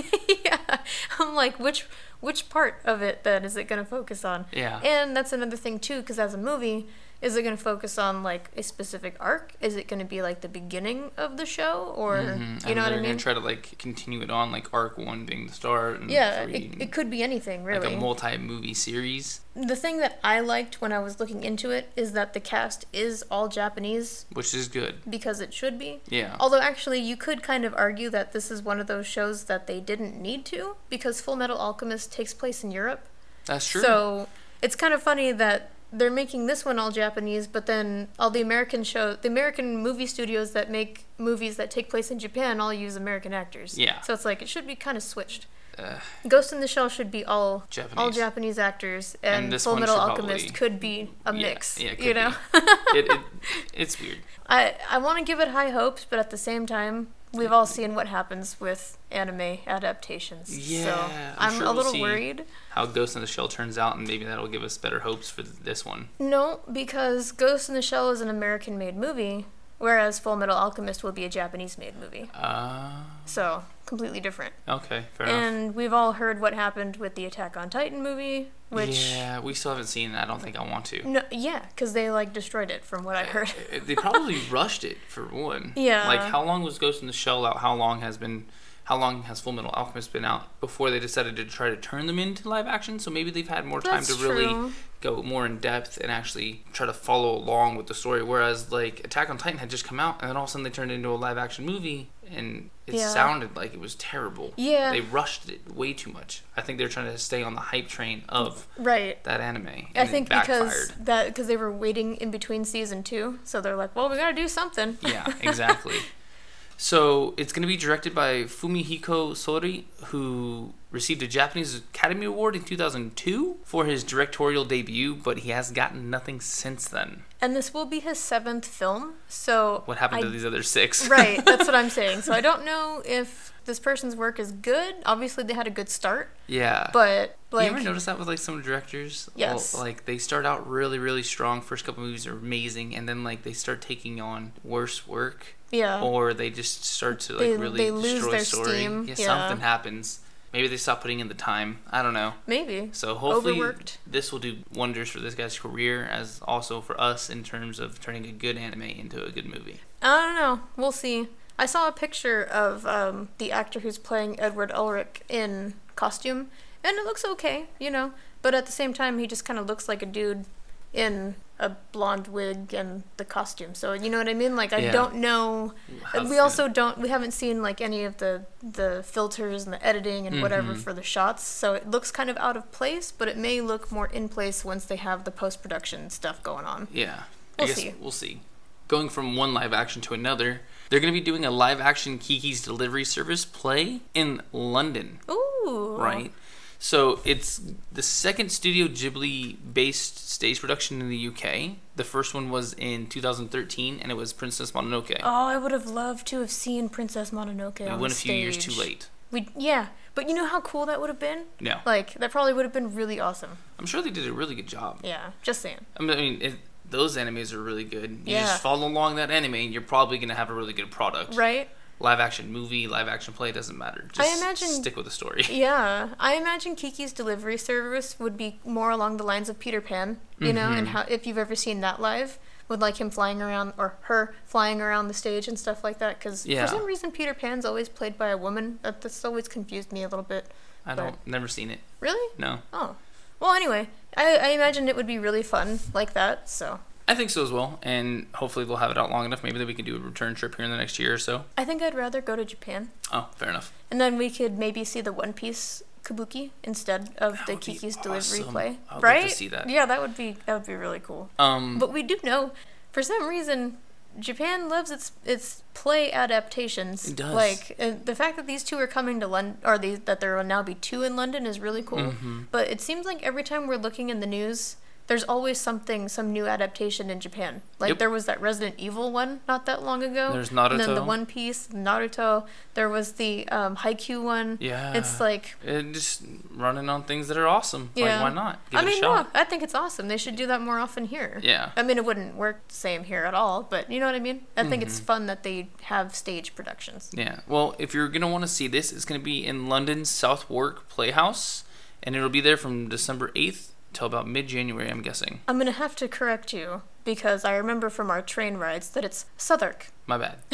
yeah, I'm like, which which part of it then is it going to focus on? Yeah. And that's another thing too, because as a movie, is it going to focus on like a specific arc? Is it going to be like the beginning of the show, or Mhm. you know what I gonna mean? try to like continue it on, like arc one being the start, and yeah, three, it, it could be anything really. like a multi-movie series, the thing that I liked when I was looking into it is that the cast is all Japanese which is good. because it should be. Yeah. Although actually, you could kind of argue that this is one of those shows that they didn't need to because Full Metal Alchemist takes place in Europe. That's true. So it's kind of funny that they're making this one all Japanese, but then all the American show, the American movie studios that make movies that take place in Japan all use American actors. Yeah. So it's like it should be kind of switched. Uh, Ghost in the Shell should be all Japanese. all Japanese actors, and, And Full Metal Alchemist probably- could be a yeah, mix. yeah, it you know. it, it, it's weird. I I want to give it high hopes, but at the same time, we've all seen what happens with anime adaptations. so I'm I'm, sure a we'll little see. worried. How Ghost in the Shell turns out, and maybe that'll give us better hopes for this one. No, because Ghost in the Shell is an American-made movie, whereas Full Metal Alchemist will be a Japanese-made movie. Uh, So completely different. okay, fair enough. And we've all heard what happened with the Attack on Titan movie, which yeah, we still haven't seen it. I don't think I want to. no, yeah, because they like destroyed it, from what I heard. They probably rushed it for one. Yeah. Like, how long was Ghost in the Shell out? How long has been how long has Full Metal Alchemist been out before they decided to try to turn them into live action. So maybe they've had more time That's to really true. Go more in depth and actually try to follow along with the story. Whereas like Attack on Titan had just come out, and then all of a sudden they turned it into a live action movie, and it Yeah. sounded like it was terrible. Yeah. they rushed it way too much. I think they're trying to stay on the hype train of Right. that anime. I think because that because they were waiting in between season two, so they're like, well, we gotta do something. Yeah, exactly. So it's going to be directed by Fumihiko Sori, who received a Japanese Academy Award in 2002 for his directorial debut, but he has gotten nothing since then. And this will be his seventh film, so What happened I- to these other six? right, that's what I'm saying. So I don't know if this person's work is good. Obviously, they had a good start, yeah. but like, you ever notice that with like some directors? Yes. Well, like they start out really, really strong. First couple movies are amazing, and then like they start taking on worse work, yeah, or they just start to like They- really they destroy their story. steam, Yeah, yeah. something happens. Maybe they stop putting in the time. I don't know. maybe. So hopefully Overworked. this will do wonders for this guy's career, as also for us in terms of turning a good anime into a good movie. I don't know. We'll see. I saw a picture of um, the actor who's playing Edward Elric in costume, and it looks okay, you know. But at the same time, he just kind of looks like a dude in a blonde wig and the costume. So you know what I mean? Like I Yeah. don't know. We also don't. We haven't seen like any of the the filters and the editing and whatever Mhm. for the shots. So it looks kind of out of place, but it may look more in place once they have the post production stuff going on. Yeah, We'll I guess see. we'll see. Going from one live action to another, they're going to be doing a live action Kiki's Delivery Service play in London, Ooh. right? So it's the second Studio Ghibli based stage production in the UK. The first one was in 2013, and it was Princess Mononoke. Oh, I would have loved to have seen Princess Mononoke we went a few years too late. We yeah, but you know how cool that would have been. No, Like that probably would have been really awesome. I'm sure they did a really good job. Yeah, just saying. I mean, it, those animes are really good. You Yeah. just follow along that anime, and you're probably gonna have a really good product. Right? Live action movie, live action play doesn't matter. Just I imagine- stick with the story. Yeah, I imagine Kiki's delivery service would be more along the lines of Peter Pan. You know, and Mhm. how if you've ever seen that live. With like him flying around or her flying around the stage and stuff like that, because Yeah. for some reason Peter Pan's always played by a woman. That that's always confused me a little bit. I but- don't, never seen it. Really? No, Oh, well. Anyway, I I imagine it would be really fun like that. So I think so as well. And hopefully they'll have it out long enough. Maybe that we can do a return trip here in the next year or so. I think I'd rather go to Japan. Oh, fair enough. And then we could maybe see the One Piece kabuki instead of That the Kiki's delivery play. I would love to right? see that. Yeah, that would be that would be really cool. Um, But we do know, for some reason, Japan loves its its play adaptations. It does. Like uh, the fact that these two are coming to London, or these, that there will now be two in London, is really cool. Mhm. But it seems like every time we're looking in the news. There's always something, some new adaptation in Japan. Like Yep. there was that Resident Evil one not that long ago. There's And then the Naruto. One Piece, Naruto. There was the um, Haikyuu one. yeah, It's like, it just running on things that are awesome. Yeah. Like, why not? Give I mean, no, I think it's awesome. They should do that more often here. Yeah. I mean, it wouldn't work the same here at all, but you know what I mean? I think it's Mhm. fun that they have stage productions. Yeah. Well, if you're gonna want to see this, it's gonna be in London's Southwark Playhouse, and it'll be there from December 8th till about mid-January, I'm guessing. I'm going to have to correct you because I remember from our train rides that it's Southwark. My bad.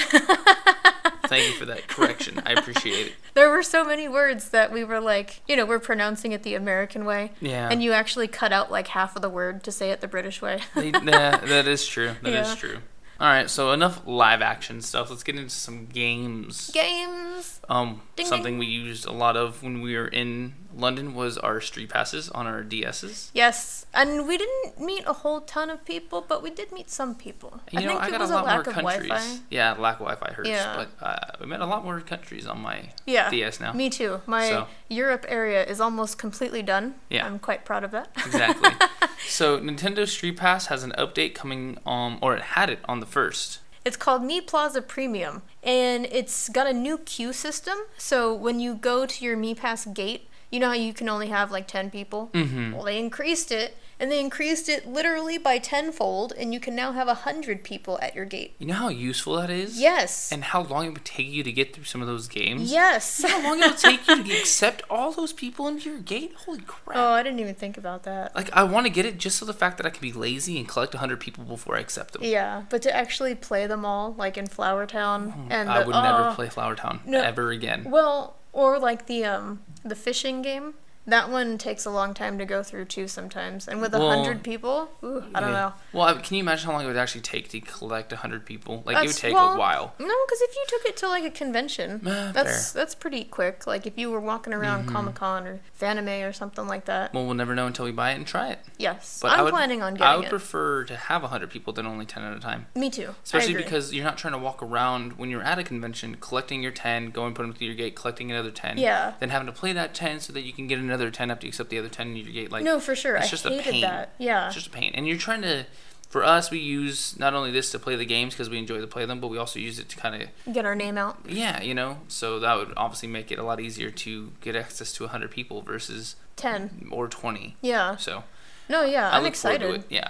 Thank you for that correction. I appreciate it. There were so many words that we were like, you know, we're pronouncing it the American way. Yeah. And you actually cut out like half of the word to say it the British way. They, yeah, that is true. That is Yeah. true. All right, so enough live action stuff. Let's get into some games. Games. Um, Ding, something ding. we used a lot of when we were in London was our street passes on our DSs. Yes. And we didn't meet a whole ton of people, but we did meet some people. You I know, think I it got was a lot lack more of countries. Wi-Fi. Yeah, lack of Wi-Fi hurts, Yeah. but uh, we met a lot more countries on my Yeah. DS now. Me too. My So- Europe area is almost completely done. Yeah. I'm quite proud of that. Exactly. so Nintendo Street Pass has an update coming, um, or it had it on the first. It's called Mii Plaza Premium, and it's got a new queue system. So when you go to your Mi Pass gate, you know how you can only have like 10 people? Mm-hmm. Well, they increased it, and they increased it literally by tenfold, and you can now have a hundred people at your gate. You know how useful that is? Yes. And how long it would take you to get through some of those games? yes. You know how long it would take you to accept all those people into your gate? Holy crap. oh, I didn't even think about that. like, I want to get it just so the fact that I can be lazy and collect 100 people before I accept them. Yeah, but to actually play them all, like in Flower Town, and I the- would never oh, play Flower Town No. ever again. Well, or like the um the fishing game. That one takes a long time to go through too sometimes, and with a Well, hundred people, ooh, I don't Yeah. know. Well, can you imagine how long it would actually take to collect a 100 people? Like, it would take well, a while. No, because if you took it to like a convention, Eh, that's that's pretty quick. Like if you were walking around Mm-hmm. Comic Con or Fanime or something like that. Well, we'll never know until we buy it and try it. Yes, But I'm would, planning on getting it. I would it. prefer to have a 100 people than only 10 at a time. Me too. Especially because you're not trying to walk around when you're at a convention collecting your 10, going put them through your gate, collecting another 10. Yeah. Then having to play that 10 so that you can get another 10 after you accept the other 10 in your gate. Like, no, for sure. it's I just hated a pain. that. Yeah. It's just a pain. And you're trying to. For us, we use not only this to play the games because we enjoy to play them, but we also use it to kind of Get our name out. yeah, you know. So that would obviously make it a lot easier to get access to 100 people versus Ten. or 20. Yeah. So No, yeah. I I'm look excited. to it. Yeah.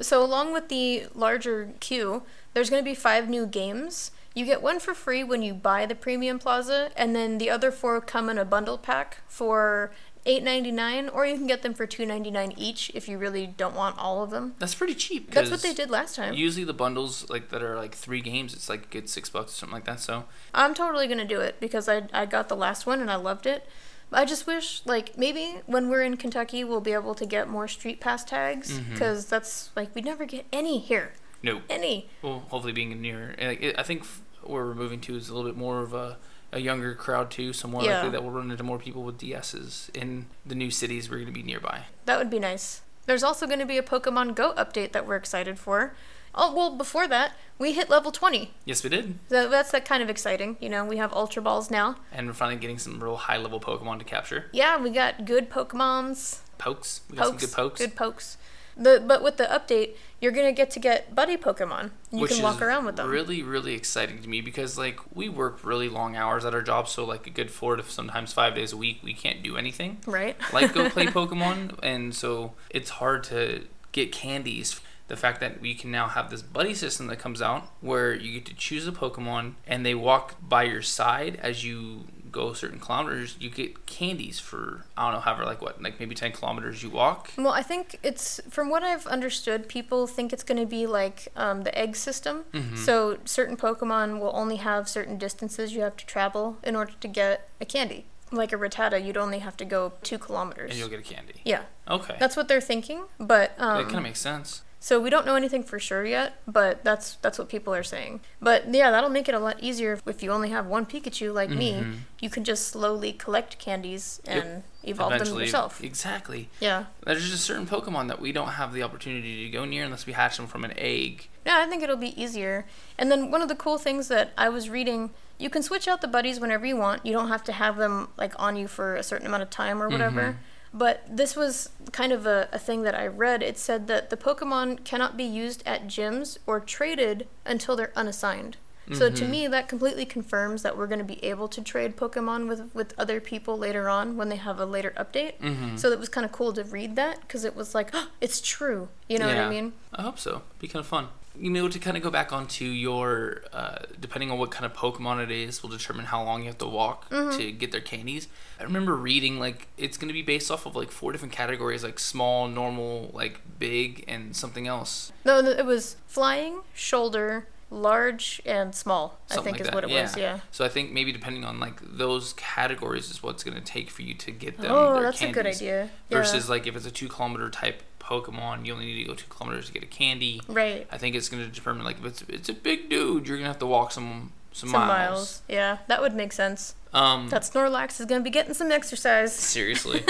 So along with the larger queue, there's going to be five new games. You get one for free when you buy the premium plaza, and then the other four come in a bundle pack for $8.99, or you can get them for $2.99 each if you really don't want all of them. That's pretty cheap. That's what they did last time. Usually the bundles like that are like three games, it's like a good six bucks or something like that. So I'm totally going to do it because I, I got the last one and I loved it. I just wish, like, maybe when we're in Kentucky, we'll be able to get more Street Pass tags mm-hmm. because that's, like, we never get any here. no. Any. Well, hopefully being near. Like, I think where we're moving to is a little bit more of a, a younger crowd too. So more Yeah. likely that we'll run into more people with DSs in the new cities we're going to be nearby. That would be nice. There's also going to be a Pokemon Go update that we're excited for. Oh, well, before that, we hit level 20. Yes, we did. So that's that kind of exciting. You know, we have Ultra Balls now. And we're finally getting some real high level Pokemon to capture. Yeah, we got good Pokemons. Pokes. We got some good pokes. Good pokes. The, but with the update, you're going to get to get buddy Pokemon. You which can walk around with them. Really, really exciting to me because like we work really long hours at our job, so like a good four to sometimes five days a week, we can't do anything. right? like go play Pokemon, and so it's hard to get candies. The fact that we can now have this buddy system that comes out where you get to choose a Pokemon and they walk by your side as you go certain kilometers, you get candies for I don't know, however like what, like maybe ten kilometers you walk. Well, I think it's from what I've understood, people think it's going to be like um, the egg system. Mm-hmm. So certain Pokemon will only have certain distances you have to travel in order to get a candy. Like a Rattata, you'd only have to go two kilometers. And you'll get a candy. yeah, Okay. that's what they're thinking. But that um, kind of makes sense. So we don't know anything for sure yet. But that's that's what people are saying. But yeah, that'll make it a lot easier if you only have one Pikachu like me. Mhm. You can just slowly collect candies Yep. and evolve them yourself. Exactly. Yeah. There's just certain Pokemon that we don't have the opportunity to go near unless we hatch them from an egg. Yeah, I think it'll be easier. And then one of the cool things that I was reading, you can switch out the buddies whenever you want. You don't have to have them like on you for a certain amount of time or whatever. Mhm. But this was kind of a, a thing that I read. It said that the Pokemon cannot be used at gyms or traded until they're unassigned. So to Mhm. me, that completely confirms that we're going to be able to trade Pokemon with, with other people later on when they have a later update. Mm-hmm. So it was kind of cool to read that because it was like, oh, it's true. You know what Yeah. I mean? I hope so. Be kind of fun. You know, to kind of go back onto your, uh, depending on what kind of Pokemon it is, will determine how long you have to walk Mm-hmm. to get their candies. I remember reading like it's going to be based off of like four different categories, like small, normal, like big, and something else. No, it was flying, shoulder, large, and small. I think like is what that, it was. Yeah. So I think maybe depending on like those categories is what's going to take for you to get them. Oh, that's a good idea. Yeah. Versus like if it's a two kilometer type Pokemon, you only need to go two kilometers to get a candy. right. I think it's going to determine like if it's it's a big dude, you're gonna have to walk some some, Some miles. miles. Yeah, that would make sense. Um, That Snorlax is gonna be getting some exercise. seriously.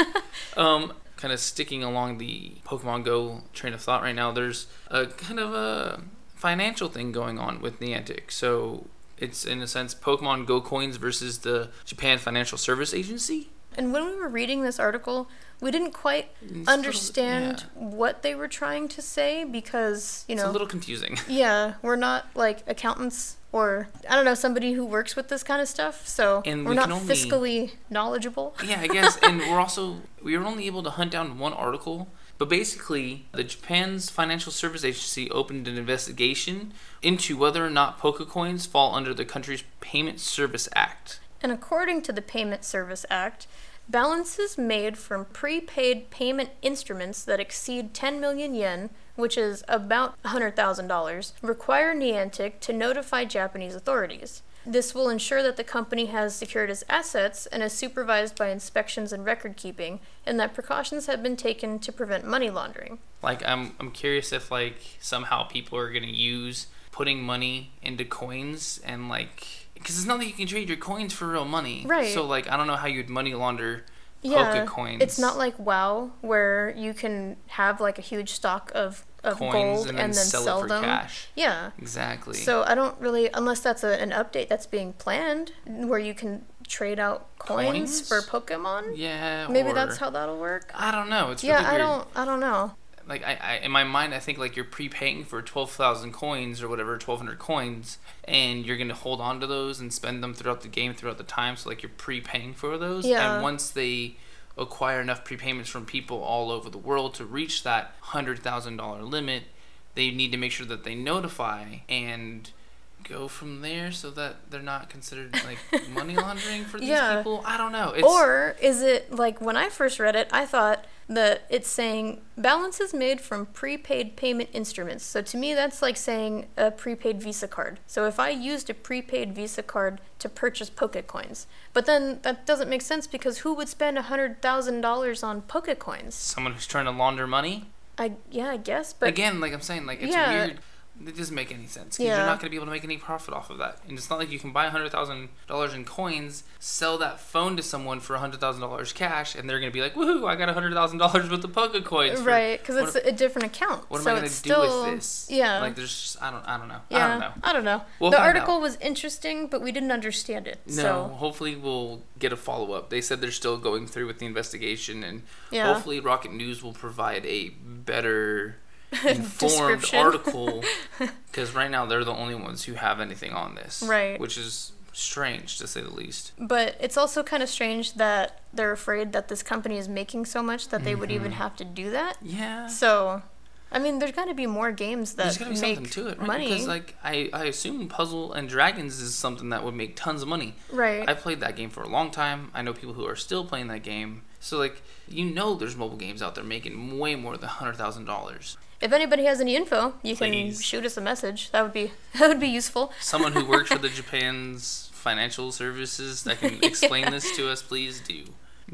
um, kind of sticking along the Pokemon Go train of thought right now. There's a kind of a financial thing going on with Niantic. So it's in a sense Pokemon Go coins versus the Japan Financial Service Agency. And when we were reading this article, we didn't quite It's a little- understand yeah. what they were trying to say because you know, It's a little confusing. Yeah, we're not like accountants or I don't know somebody who works with this kind of stuff, so And we're we not only- fiscally knowledgeable. yeah, I guess. And we're also we were only able to hunt down one article But basically, the Japan's Financial Service Agency opened an investigation into whether or not Pokecoins fall under the country's Payment Service Act. And according to the Payment Service Act, balances made from prepaid payment instruments that exceed 10 million yen, which is about $100,000, require Niantic to notify Japanese authorities. This will ensure that the company has secured its assets and is supervised by inspections and record keeping, and that precautions have been taken to prevent money laundering. Like I'm I'm curious if like somehow people are going to use putting money into coins and like because it's not like you can trade your coins for real money. Right. So like I don't know how you'd money launder Yeah, Pokecoins. it's not like WoW where you can have like a huge stock of, of coins gold and then, sell, sell it for them. cash. Yeah. Exactly. So I don't really, unless that's a, an update that's being planned, where you can trade out coins, Coins? for Pokemon. yeah. Maybe or- that's how that'll work. I don't know. It's yeah, really I weird. don't, I don't know. Like I, I in my mind I think like you're prepaying for twelve thousand coins or whatever, twelve hundred coins, and you're gonna hold on to those and spend them throughout the game throughout the time. So like you're prepaying for those. Yeah. And once they acquire enough prepayments from people all over the world to reach that hundred thousand dollar limit, they need to make sure that they notify and go from there so that they're not considered like money laundering for these Yeah. people. I don't know. It's, or is it like when I first read it, I thought that it's saying balances made from prepaid payment instruments. So to me, that's like saying a prepaid Visa card. So if I used a prepaid Visa card to purchase Pokecoins, but then that doesn't make sense because who would spend a hundred thousand dollars on Pokecoins? someone who's trying to launder money. I yeah, I guess, but Again, like I'm saying, like it's Yeah. weird. It doesn't make any sense. 'cause Yeah. You're not going to be able to make any profit off of that. And it's not like you can buy hundred thousand dollars in coins, sell that phone to someone for hundred thousand dollars cash, and they're going to be like, "Woohoo! I got hundred thousand dollars worth of Poke coins." right because it's a different account. What so am I going to do still, with this? Yeah. Like there's just I don't I don't know. yeah, I don't know. I don't know. We'll the article out. was interesting, but we didn't understand it. No, So hopefully we'll get a follow up. They said they're still going through with the investigation, and Yeah. hopefully Rocket News will provide a better informed article because right now they're the only ones who have anything on this, Right. Which is strange to say the least. But it's also kind of strange that they're afraid that this company is making so much that they would even Mm-hmm. have to do that. Yeah. So, I mean, there's got to be more games that There's gotta be make something to it, right? money. Because like I, I assume Puzzle and Dragons is something that would make tons of money. right. I played that game for a long time. I know people who are still playing that game. So like you know, there's mobile games out there making way more than hundred thousand dollars. If anybody has any info, you can Please. shoot us a message. That would be that would be useful. Someone who works for the Japan's financial services that can explain this to us, please do.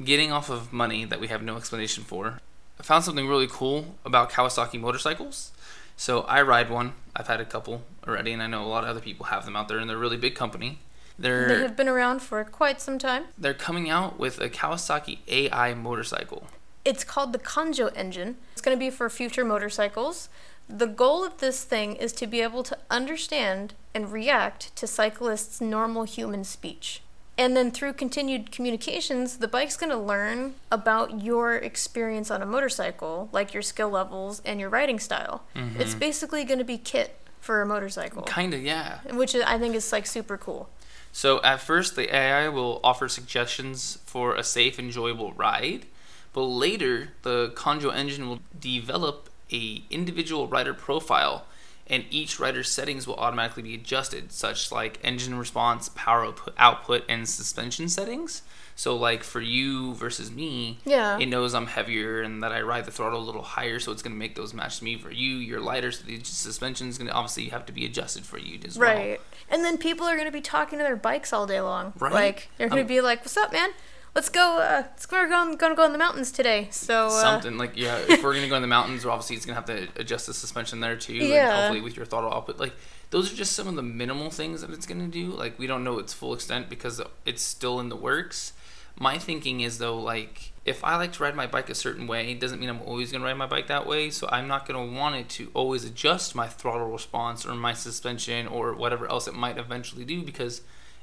Getting off of money that we have no explanation for, I found something really cool about Kawasaki motorcycles. So I ride one. I've had a couple already, and I know a lot of other people have them out there, and they're a really big company. They're They have been around for quite some time. they're coming out with a Kawasaki AI motorcycle. It's called the Kanjo engine. It's going to be for future motorcycles. The goal of this thing is to be able to understand and react to cyclists' normal human speech. And then through continued communications, the bike's going to learn about your experience on a motorcycle, like your skill levels and your riding style. Mm-hmm. It's basically going to be KITT for a motorcycle, Kinda, yeah. which I think is like super cool. So at first, the AI will offer suggestions for a safe, enjoyable ride, but later the Kanjo engine will develop a individual rider profile, and each rider's settings will automatically be adjusted, such like engine response, power output, output and suspension settings. So like for you versus me, Yeah. it knows I'm heavier and that I ride the throttle a little higher, so it's gonna make those match me. For you, you're lighter, so the suspension's gonna obviously have to be adjusted for you as well. Right. And then people are going to be talking to their bikes all day long. Right. Like, they're going to Um, be like, what's up, man? Let's go, uh, let's go, we're going, going to go in the mountains today. So, uh, something like yeah if we're gonna go in the mountains obviously it's gonna have to adjust the suspension there too and Yeah. hopefully with your throttle output like those are just some of the minimal things that it's gonna do like we don't know its full extent because it's still in the works my thinking is though like if i like to ride my bike a certain way it doesn't mean i'm always gonna ride my bike that way so i'm not gonna want it to always adjust my throttle response or my suspension or whatever else it might eventually do because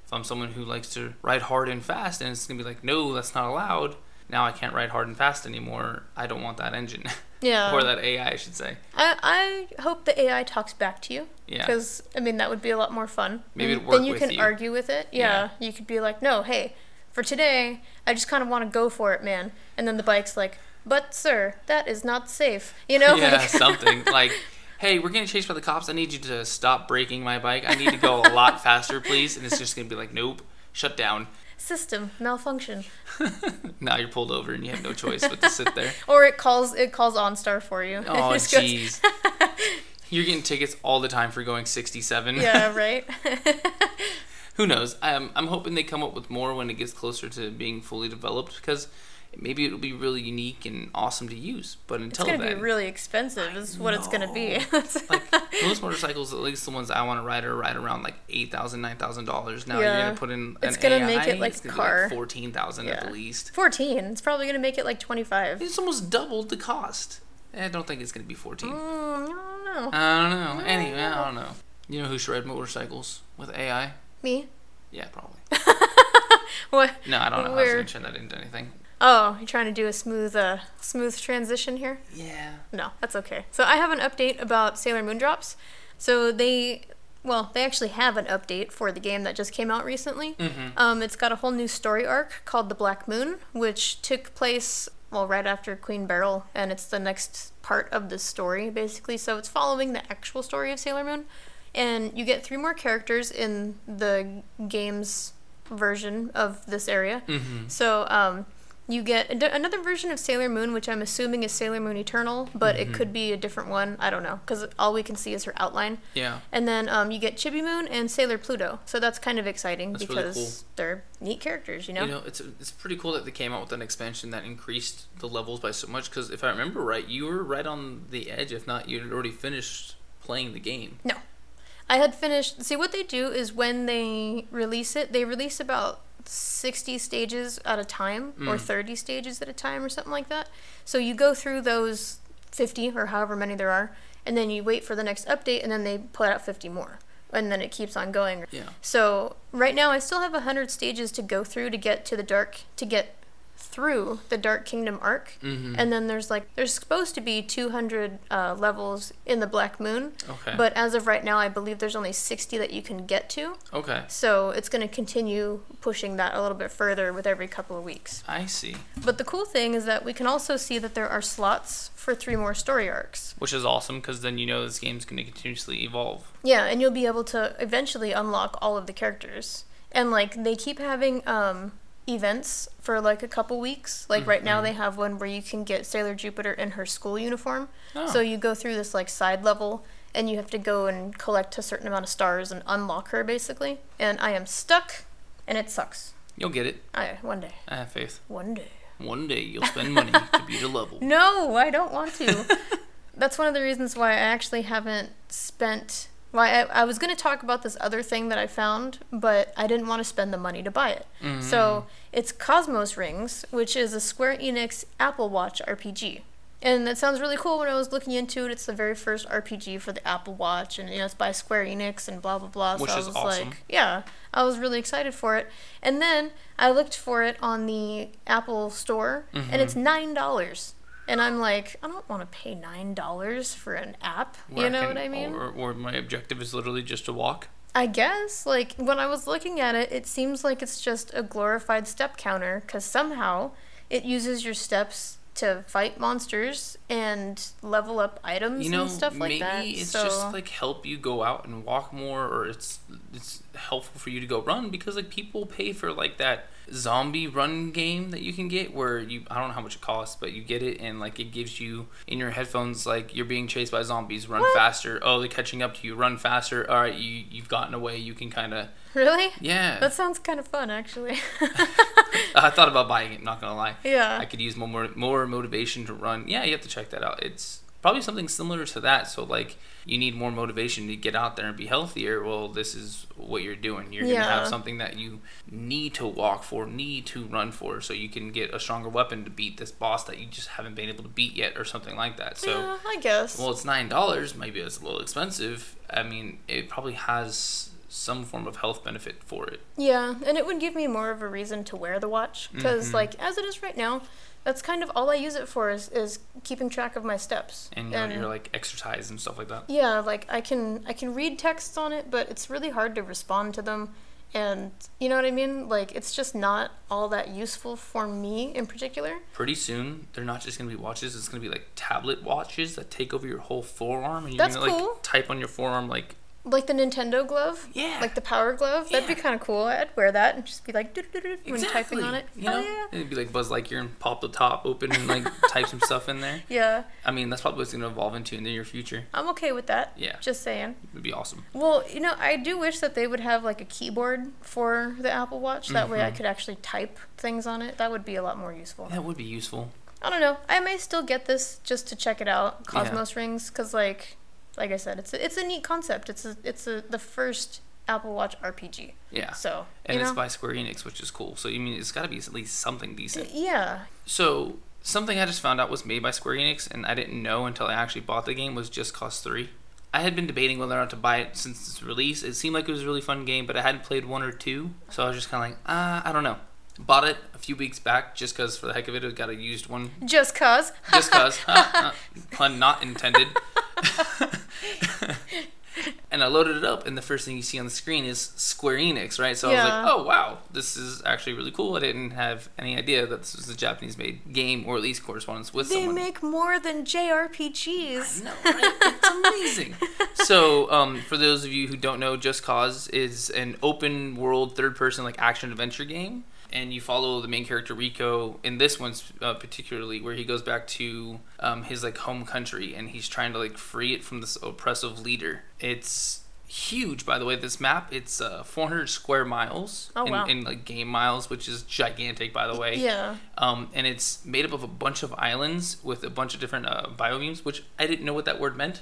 if I'm someone who likes to ride hard and fast and it's gonna be like, no, that's not allowed. Now I can't ride hard and fast anymore. I don't want that engine yeah. or that AI, I should say. I, I hope the AI talks back to you. Yeah. Because, I mean, that would be a lot more fun. Maybe work Then you can you. argue with it. Yeah. You could be like, no, hey, for today, I just kind of want to go for it, man. And then the bike's like, But sir, that is not safe. You know? yeah, like- something like, "Hey, we're getting chased by the cops. I need you to stop braking my bike. I need to go a lot faster, please." And it's just gonna be like, "Nope, shut down." System malfunction. Now you're pulled over and you have no choice but to sit there. Or it calls it calls OnStar for you. Oh, jeez. You're getting tickets all the time for going 67. yeah, right. Who knows? I'm, I'm hoping they come up with more when it gets closer to being fully developed because maybe it'll be really unique and awesome to use. But It's gonna then, be really expensive. Is what it's gonna be. like most motorcycles, at least the ones I want to ride, are right around like eight thousand, nine thousand dollars. Now you're gonna put in It's gonna AI, make it like a car. like fourteen thousand at Yeah. the least. Fourteen. It's probably gonna make it like twenty five. It's almost doubled the cost. Eh, I don't think it's gonna be fourteen. Mm, I don't know. I don't know. Anyway, I don't know. You know who should ride motorcycles with AI? Me? Yeah, probably. What? No, I don't know. I was gonna turn that into anything. Oh, you're trying to do a smooth, uh, smooth transition here. Yeah. No, that's okay. So I have an update about Sailor Moon drops. So they, well, they actually have an update for the game that just came out recently. Mm-hmm. Um, it's got a whole new story arc called the Black Moon, which took place well right after Queen Beryl, and it's the next part of the story basically. So it's following the actual story of Sailor Moon, and you get three more characters in the game's version of this area. Mm-hmm. So um, you get ad- another version of Sailor Moon, which I'm assuming is Sailor Moon Eternal, but it could be a different one. I don't know, because all we can see is her outline. Yeah. And then um, you get Chibi Moon and Sailor Pluto. So that's kind of exciting That's really because cool. they're neat characters, you know? You know, it's it's pretty cool that they came out with an expansion that increased the levels by so much. Because if I remember right, you were right on the edge. If not, you had already finished playing the game. No. I had finished. See, what they do is when they release it, they release about 60 stages at a time or Mm. 30 stages at a time or something like that. So you go through those 50 or however many there are, and then you wait for the next update, and then they put out 50 more. And then it keeps on going. Yeah. So right now, I still have 100 stages to go through to get to the dark, to get through the Dark Kingdom arc. Mm-hmm. And then there's like, there's supposed to be 200 uh, levels in the Black Moon. Okay. But as of right now, I believe there's only 60 that you can get to. okay. So it's going to continue pushing that a little bit further with every couple of weeks. I see. But the cool thing is that we can also see that there are slots for three more story arcs. Which is awesome because then you know this game's going to continuously evolve. Yeah, and you'll be able to eventually unlock all of the characters. And like they keep having um events for like a couple weeks. Like right now mm-hmm. they have one where you can get Sailor Jupiter in her school uniform. Oh. So you go through this like side level and you have to go and collect a certain amount of stars and unlock her basically. And I am stuck and it sucks. You'll get it. I one day. I have faith. One day. One day you'll spend money to beat a level. No, I don't want to. That's one of the reasons why I actually haven't spent. Why I, I was going to talk about this other thing that I found, but I didn't want to spend the money to buy it. So mm-hmm. it's Cosmos Rings, which is a Square Enix Apple Watch RPG. And that sounds really cool when I was looking into it. It's the very first RPG for the Apple Watch, and you know it's by Square Enix and blah blah blah. Which so I is was awesome. like, yeah, I was really excited for it. And then I looked for it on the Apple Store, and mm-hmm. it's nine dollars. And I'm like, I don't want to pay nine dollars for an app. Where you know can- what I mean? Or, or my objective is literally just to walk. I guess, like, when I was looking at it, it seems like it's just a glorified step counter because somehow it uses your steps to fight monsters and level up items you know, and stuff like maybe that. it's so, just like help you go out and walk more, or it's it's helpful for you to go run because like people pay for like that zombie run game that you can get where you I don't know how much it costs, but you get it and like it gives you in your headphones like you're being chased by zombies, run What? faster. Oh, they're catching up to you, run faster. All right, you you've gotten away. You can kind of really? yeah. That sounds kind of fun, actually. I thought about buying it. Not gonna lie. yeah. I could use more more motivation to run. Yeah, you have to check that out. It's probably something similar to that. So like you need more motivation to get out there and be healthier. Well, this is what you're doing. You're gonna have something that you need to walk for, need to run for, so you can get a stronger weapon to beat this boss that you just haven't been able to beat yet, or something like that. So. yeah, I guess. Well, it's nine dollars. Maybe it's a little expensive. I mean, it probably has some form of health benefit for it. Yeah, and it would give me more of a reason to wear the watch because, Mhm. like, as it is right now, that's kind of all I use it for is, is keeping track of my steps. And, your your like exercise and stuff like that. yeah, like I can I can read texts on it, but it's really hard to respond to them. And you know what I mean? Like it's just not all that useful for me in particular. Pretty soon, they're not just gonna be watches. It's gonna be like tablet watches that take over your whole forearm, and you're That's gonna like type on your forearm like Like the Nintendo glove? Yeah. Like the power glove? That'd be kind of cool. I'd wear that and just be like "Do-do-do-do" when typing on it. You know, Hell yeah. it'd be like Buzz Lightyear and pop the top open and like type some stuff in there. Yeah. I mean, that's probably what's gonna evolve into in the near future. I'm okay with that. Yeah. Just saying. It'd be awesome. Well, you know, I do wish that they would have like a keyboard for the Apple Watch. That way I Mhm. could actually type things on it. That would be a lot more useful. That would be useful. I don't know. I may still get this just to check it out, Yeah. Cosmos rings, because like, like I said, it's a, it's a neat concept. It's a it's a the first Apple Watch RPG. Yeah. So And it's know, by Square Enix, which is cool. So you mean it's got to be at least something decent. yeah, So something I just found out was made by Square Enix, and I didn't know until I actually bought the game was Just Cause Three. I had been debating whether or not to buy it since its release. It seemed like it was a really fun game, but I hadn't played one or two, so I was just kind of like, ah, I don't know. Bought it a few weeks back just because for the heck of it, I got a used one. just cause. Just cause, uh, pun not intended. and I loaded it up, and the first thing you see on the screen is Square Enix, right? So I was like, oh wow, this is actually really cool. I didn't have any idea that this was a Japanese-made game, or at least correspondence with They someone. make more than JRPGs. No, right? It's amazing. so, um, for those of you who don't know, Just Cause is an open world, third person, like action adventure game. And you follow the main character Rico in this one uh, particularly, where he goes back to um, his like home country and he's trying to like free it from this oppressive leader. It's huge, by the way. This map it's uh, 400 square miles Oh, in, wow. in like game miles, which is gigantic, by the way. Yeah. Um, and it's made up of a bunch of islands with a bunch of different uh, biomes, which I didn't know what that word meant.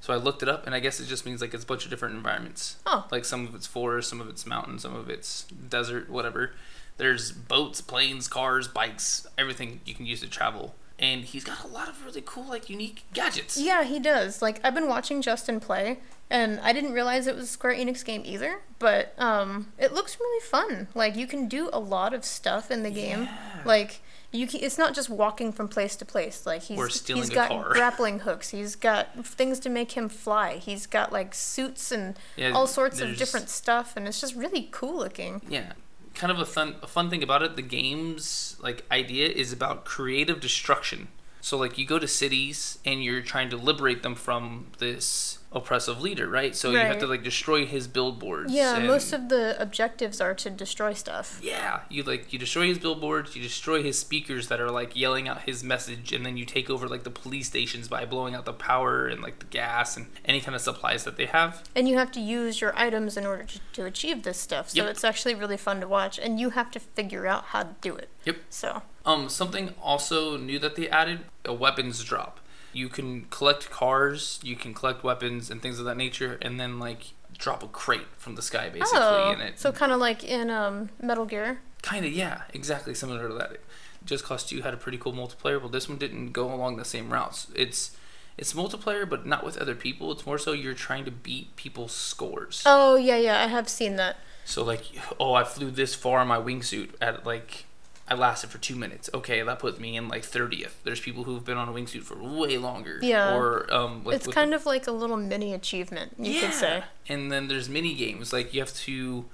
So I looked it up, and I guess it just means like it's a bunch of different environments. Oh. Like some of it's forest, some of it's mountain, some of it's desert, whatever. There's boats, planes, cars, bikes, everything you can use to travel. And he's got a lot of really cool, like unique gadgets. Yeah, he does. Like I've been watching Justin play, and I didn't realize it was a Square Enix game either. But um, it looks really fun. Like you can do a lot of stuff in the game. Yeah. Like you, can, it's not just walking from place to place. Like he's he's got car. grappling hooks. He's got things to make him fly. He's got like suits and Yeah, all sorts of different stuff, and it's just really cool looking. Yeah. Kind of a fun a fun thing about it, the game's like idea is about creative destruction. So like you go to cities and you're trying to liberate them from this oppressive leader, right? So you have to like destroy his billboards. Yeah, and- most of the objectives are to destroy stuff. Yeah, you like you destroy his billboards, you destroy his speakers that are like yelling out his message, and then you take over like the police stations by blowing out the power and like the gas and any kind of supplies that they have. And you have to use your items in order to, to achieve this stuff. So Yep. it's actually really fun to watch, and you have to figure out how to do it. Yep. So, Um, something also new that they added a weapons drop. You can collect cars, you can collect weapons and things of that nature, and then like drop a crate from the sky basically, oh, and it so kind of like in um, Metal Gear. kind of yeah, exactly similar to that. Just Cause Two had a pretty cool multiplayer, but this one didn't go along the same routes. It's it's multiplayer, but not with other people. It's more so you're trying to beat people's scores. Oh yeah, yeah, I have seen that. So like, oh, I flew this far in my wingsuit at like, I lasted for two minutes. Okay, that puts me in like thirtieth. There's people who've been on a wingsuit for way longer. Yeah. Or um, with, it's with kind of like a little mini achievement, you could say. And then there's mini games like you have to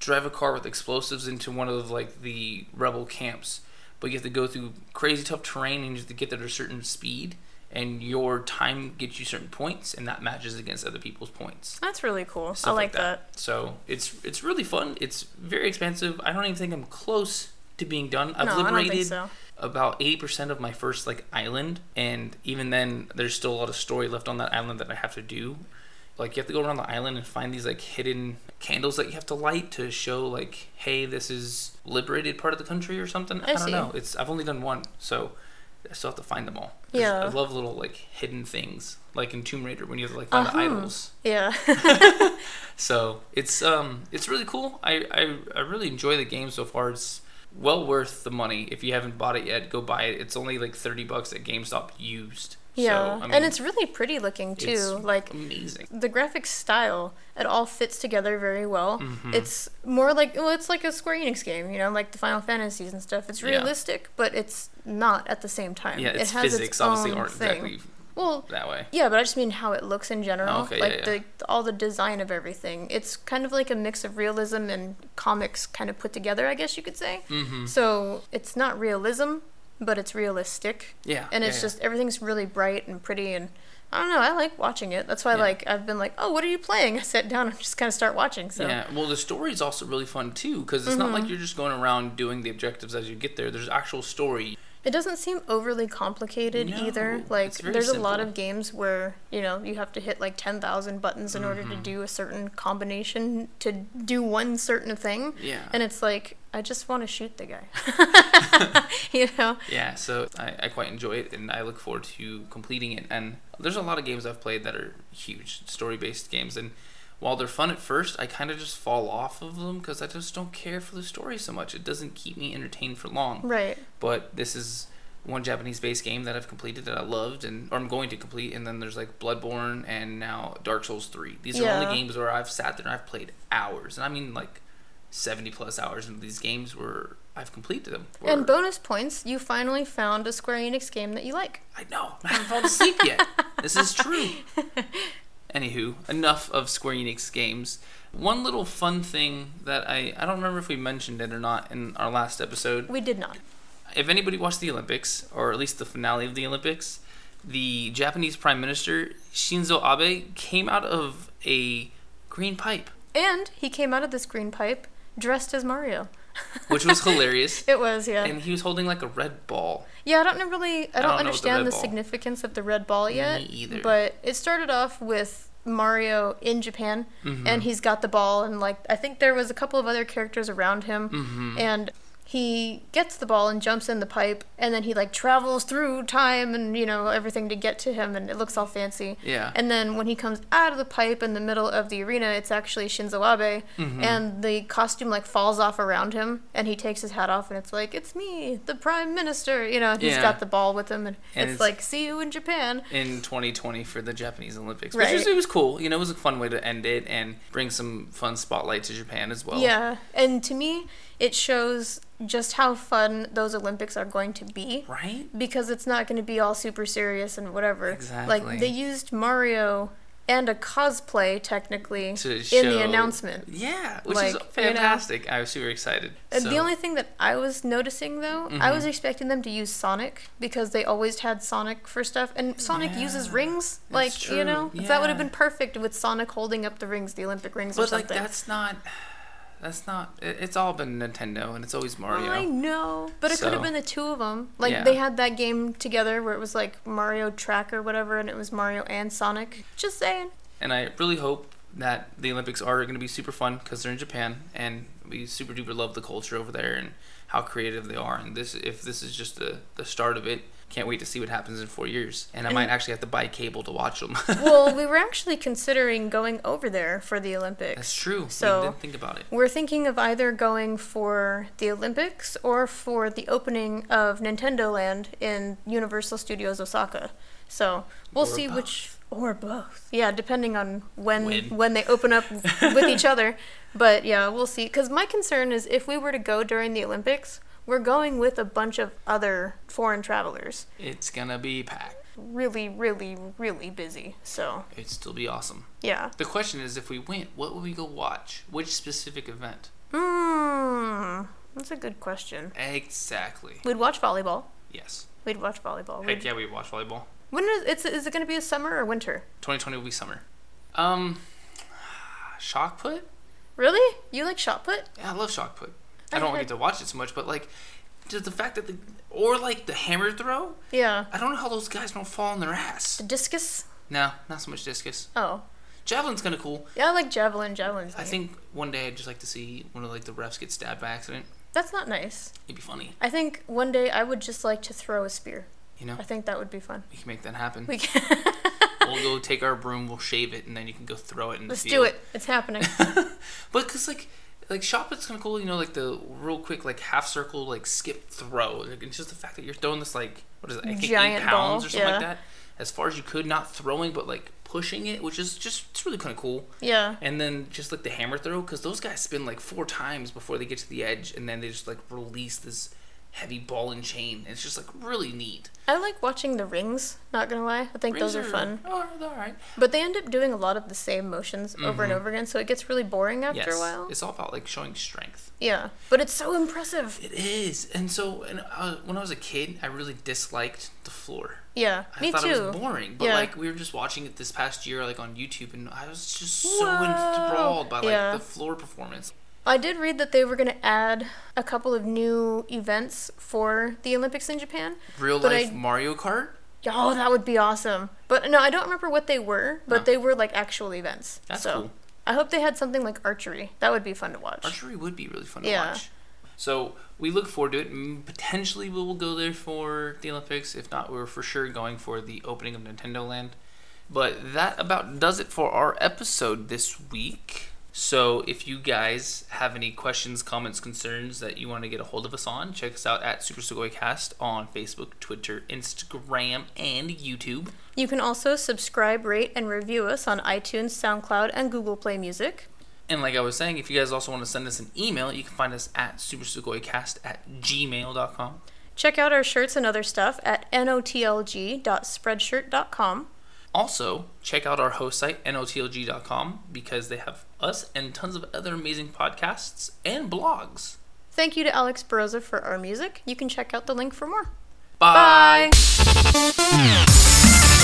drive a car with explosives into one of like the rebel camps, but you have to go through crazy tough terrain and you have to get there at a certain speed. And your time gets you certain points, and that matches against other people's points. That's really cool. stuff I like that. So it's it's really fun. It's very expensive. I don't even think I'm close to being done. I've no, I liberated so. about eighty percent of my first like island, and even then, there's still a lot of story left on that island that I have to do. Like you have to go around the island and find these like hidden candles that you have to light to show like, hey, this is liberated part of the country or something. I don't see. know. It's I've only done one, so I still have to find them all. Yeah. I love little like hidden things, like in Tomb Raider when you have to like find Uh-huh. the idols. Yeah. So it's um it's really cool. I, I I really enjoy the game so far. It's well worth the money. If you haven't bought it yet, go buy it. It's only like thirty bucks at GameStop used. yeah. so, I mean, and it's really pretty looking too. it's Like amazing. the graphic style, it all fits together very well. Mhm. It's more like well, it's like a Square Enix game, you know, like the Final Fantasies and stuff. It's Yeah. realistic, but it's not at the same time. Yeah, it has physics its obviously own aren't thing. exactly Well, that way. yeah, but I just mean how it looks in general. Okay, like yeah, yeah. the all the design of everything. It's kind of like a mix of realism and comics kind of put together, I guess you could say. Mm-hmm. So it's not realism, but it's realistic. Yeah. and it's yeah. just everything's really bright and pretty and I don't know. I like watching it. That's why, like, I've been like, "Oh, what are you playing?" I sat down and just kind of start watching. So Yeah, well, the story is also really fun too because it's not Mm-hmm. like you're just going around doing the objectives as you get there. There's actual story. It doesn't seem overly complicated No, either. Like, there's a lot of games where you know you have to hit like ten thousand buttons in order Mm-hmm. to do a certain combination to do one certain thing. Yeah. And it's like, I just want to shoot the guy. you know? Yeah, so I, I quite enjoy it and I look forward to completing it. And there's a lot of games I've played that are huge story based games. And while they're fun at first, I kind of just fall off of them because I just don't care for the story so much. It doesn't keep me entertained for long. Right. But this is one Japanese based game that I've completed that I loved and or I'm going to complete. And then there's like Bloodborne and now Dark Souls 3. These are Yeah. only games where I've sat there and I've played hours. And I mean like 70 plus hours into these games where I've completed them. And bonus points, you finally found a Square Enix game that you like. I know. I haven't fallen asleep yet. this is true. Anywho, enough of Square Enix games. One little fun thing that I I don't remember if we mentioned it or not in our last episode. We did not. If anybody watched the Olympics or at least the finale of the Olympics, the Japanese Prime Minister Shinzo Abe came out of a green pipe, And he came out of this green pipe dressed as Mario. which was hilarious. It was, yeah. And he was holding like a red ball. Yeah, I don't really. I I don't don't, know what the understand the, significance of the red ball yet. either. But it started off with Mario in Japan, Mm-hmm. and he's got the ball, and like I think there was a couple of other characters around him, Mm-hmm. and he gets the ball and jumps in the pipe, and then he like travels through time and you know everything to get to him, and it looks all fancy. Yeah. And then when he comes out of the pipe in the middle of the arena, it's actually Shinzo Abe, Mm-hmm. and the costume like falls off around him, and he takes his hat off, and it's like it's me, the prime minister. You know, he's Yeah. got the ball with him, and, And it's, it's- like see you in Japan. in 2020 for the Japanese Olympics, which Right. it was cool. You know, it was a fun way to end it and bring some fun spotlight to Japan as well. Yeah, and to me, it shows just how fun those Olympics are going to be. Right? Because it's not going to be all super serious and whatever. Exactly. Like they used Mario and a cosplay technically To in the announcement. Yeah, which Like, is you know. fantastic. I was super excited. And So- The only thing that I was noticing though, I Mm-hmm. was expecting them to use Sonic because they always had Sonic for stuff, and Sonic uses rings. Like you know, that would have been perfect with Sonic holding up the rings, the Olympic rings, or but like that's not. That's not. It, it's all been Nintendo, and it's always Mario. I know, but it could have been the two of them. Like Yeah. they had that game together where it was like Mario Track or whatever, and it was Mario and Sonic. Just saying. And I really hope that the Olympics are going to be super fun because they're in Japan, and we super duper love the culture over there and how creative they are. And this, if this is just the the start of it, can't wait to see what happens in four years. And I And- might actually have to buy cable to watch them. well, we were actually considering going over there for the Olympics. That's true. So- think about it. We're thinking of either going for the Olympics or for the opening of Nintendo Land in Universal Studios Osaka. So we'll Or see both. which or both. Yeah, depending on when When. when, they open up with each other. But yeah, we'll see. Because my concern is if we were to go during the Olympics, we're going with a bunch of other foreign travelers. It's gonna be packed. Really, really, really busy. So It'd still be awesome. yeah. The question is, if we went, what would we go watch? Which specific event? Hmm. That's a good question. Exactly. We'd watch volleyball. Yes. We'd watch volleyball. Heck yeah, We'd- yeah, we watch volleyball. When is it's is it going to be a summer or winter? 2020 will be summer. Um, shot put. Really? You like shot put? Yeah, I love shot put. I don't get to watch it so much, but like, just the fact that the or like the hammer throw. Yeah. I don't know how those guys don't fall on their ass. The discus? No, not so much discus. Oh. Javelin's kind of cool. Yeah, I like javelin. Javelin's I think one day I'd just like to see one of like the refs get stabbed by accident. That's not nice. It'd be funny, I think one day I would just like to throw a spear. you know. I think that would be fun. We can make that happen. We can we'll go take our broom, we'll shave it, and then you can go throw it in the Let's do it. It's happening. But cause like like shot put's kind of cool, you know, like the real quick like half circle like skip throw. Like, it's just the fact that you're throwing this like what is it? I think Giant eight pounds ball, or something like that. As far as you could, not throwing, but like pushing it, which is just it's really kind of cool. yeah. And then just like the hammer throw, because those guys spin like four times before they get to the edge, and then they just like release this heavy ball and chain. It's just like really neat. I like watching the rings, not gonna lie. I think those are Rings fun. Oh, they're all right. But they end up doing a lot of the same motions over and over again, so it gets really boring after Mm-hmm. Yes, a while. it's all about like showing strength. Yeah. But it's so impressive. It is, and so and, uh, when I was a kid, I really disliked the floor. Yeah. I Me thought too. it was boring, but Yeah. like we were just watching it this past year, like on YouTube, and I was just so Whoa. enthralled by like Yeah. the floor performance. I did read that they were going to add a couple of new events for the Olympics in Japan. Real life I- Mario Kart. Oh, that would be awesome. But no, I don't remember what they were, but No. they were like actual events. That's so cool. I hope they had something like archery. That would be fun to watch. Archery would be really fun to Yeah. watch. So we look forward to it. Mm, Potentially we will go there for the Olympics. If not, we're for sure going for the opening of Nintendo Land. But that about does it for our episode this week. So if you guys have any questions, comments, concerns that you want to get a hold of us on, check us out at Super Sugoi Cast on Facebook, Twitter, Instagram, and YouTube. You can also subscribe, rate, and review us on iTunes, SoundCloud, and Google Play Music. And like I was saying, if you guys also want to send us an email, you can find us at supersugoicast at gmail.com. Check out our shirts and other stuff at notlg.spreadshirt.com. Also, check out our host site, notlg.com, because they have us and tons of other amazing podcasts and blogs. Thank you to Alex Baroza for our music. You can check out the link for more. Bye. Bye.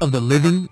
Of the Living.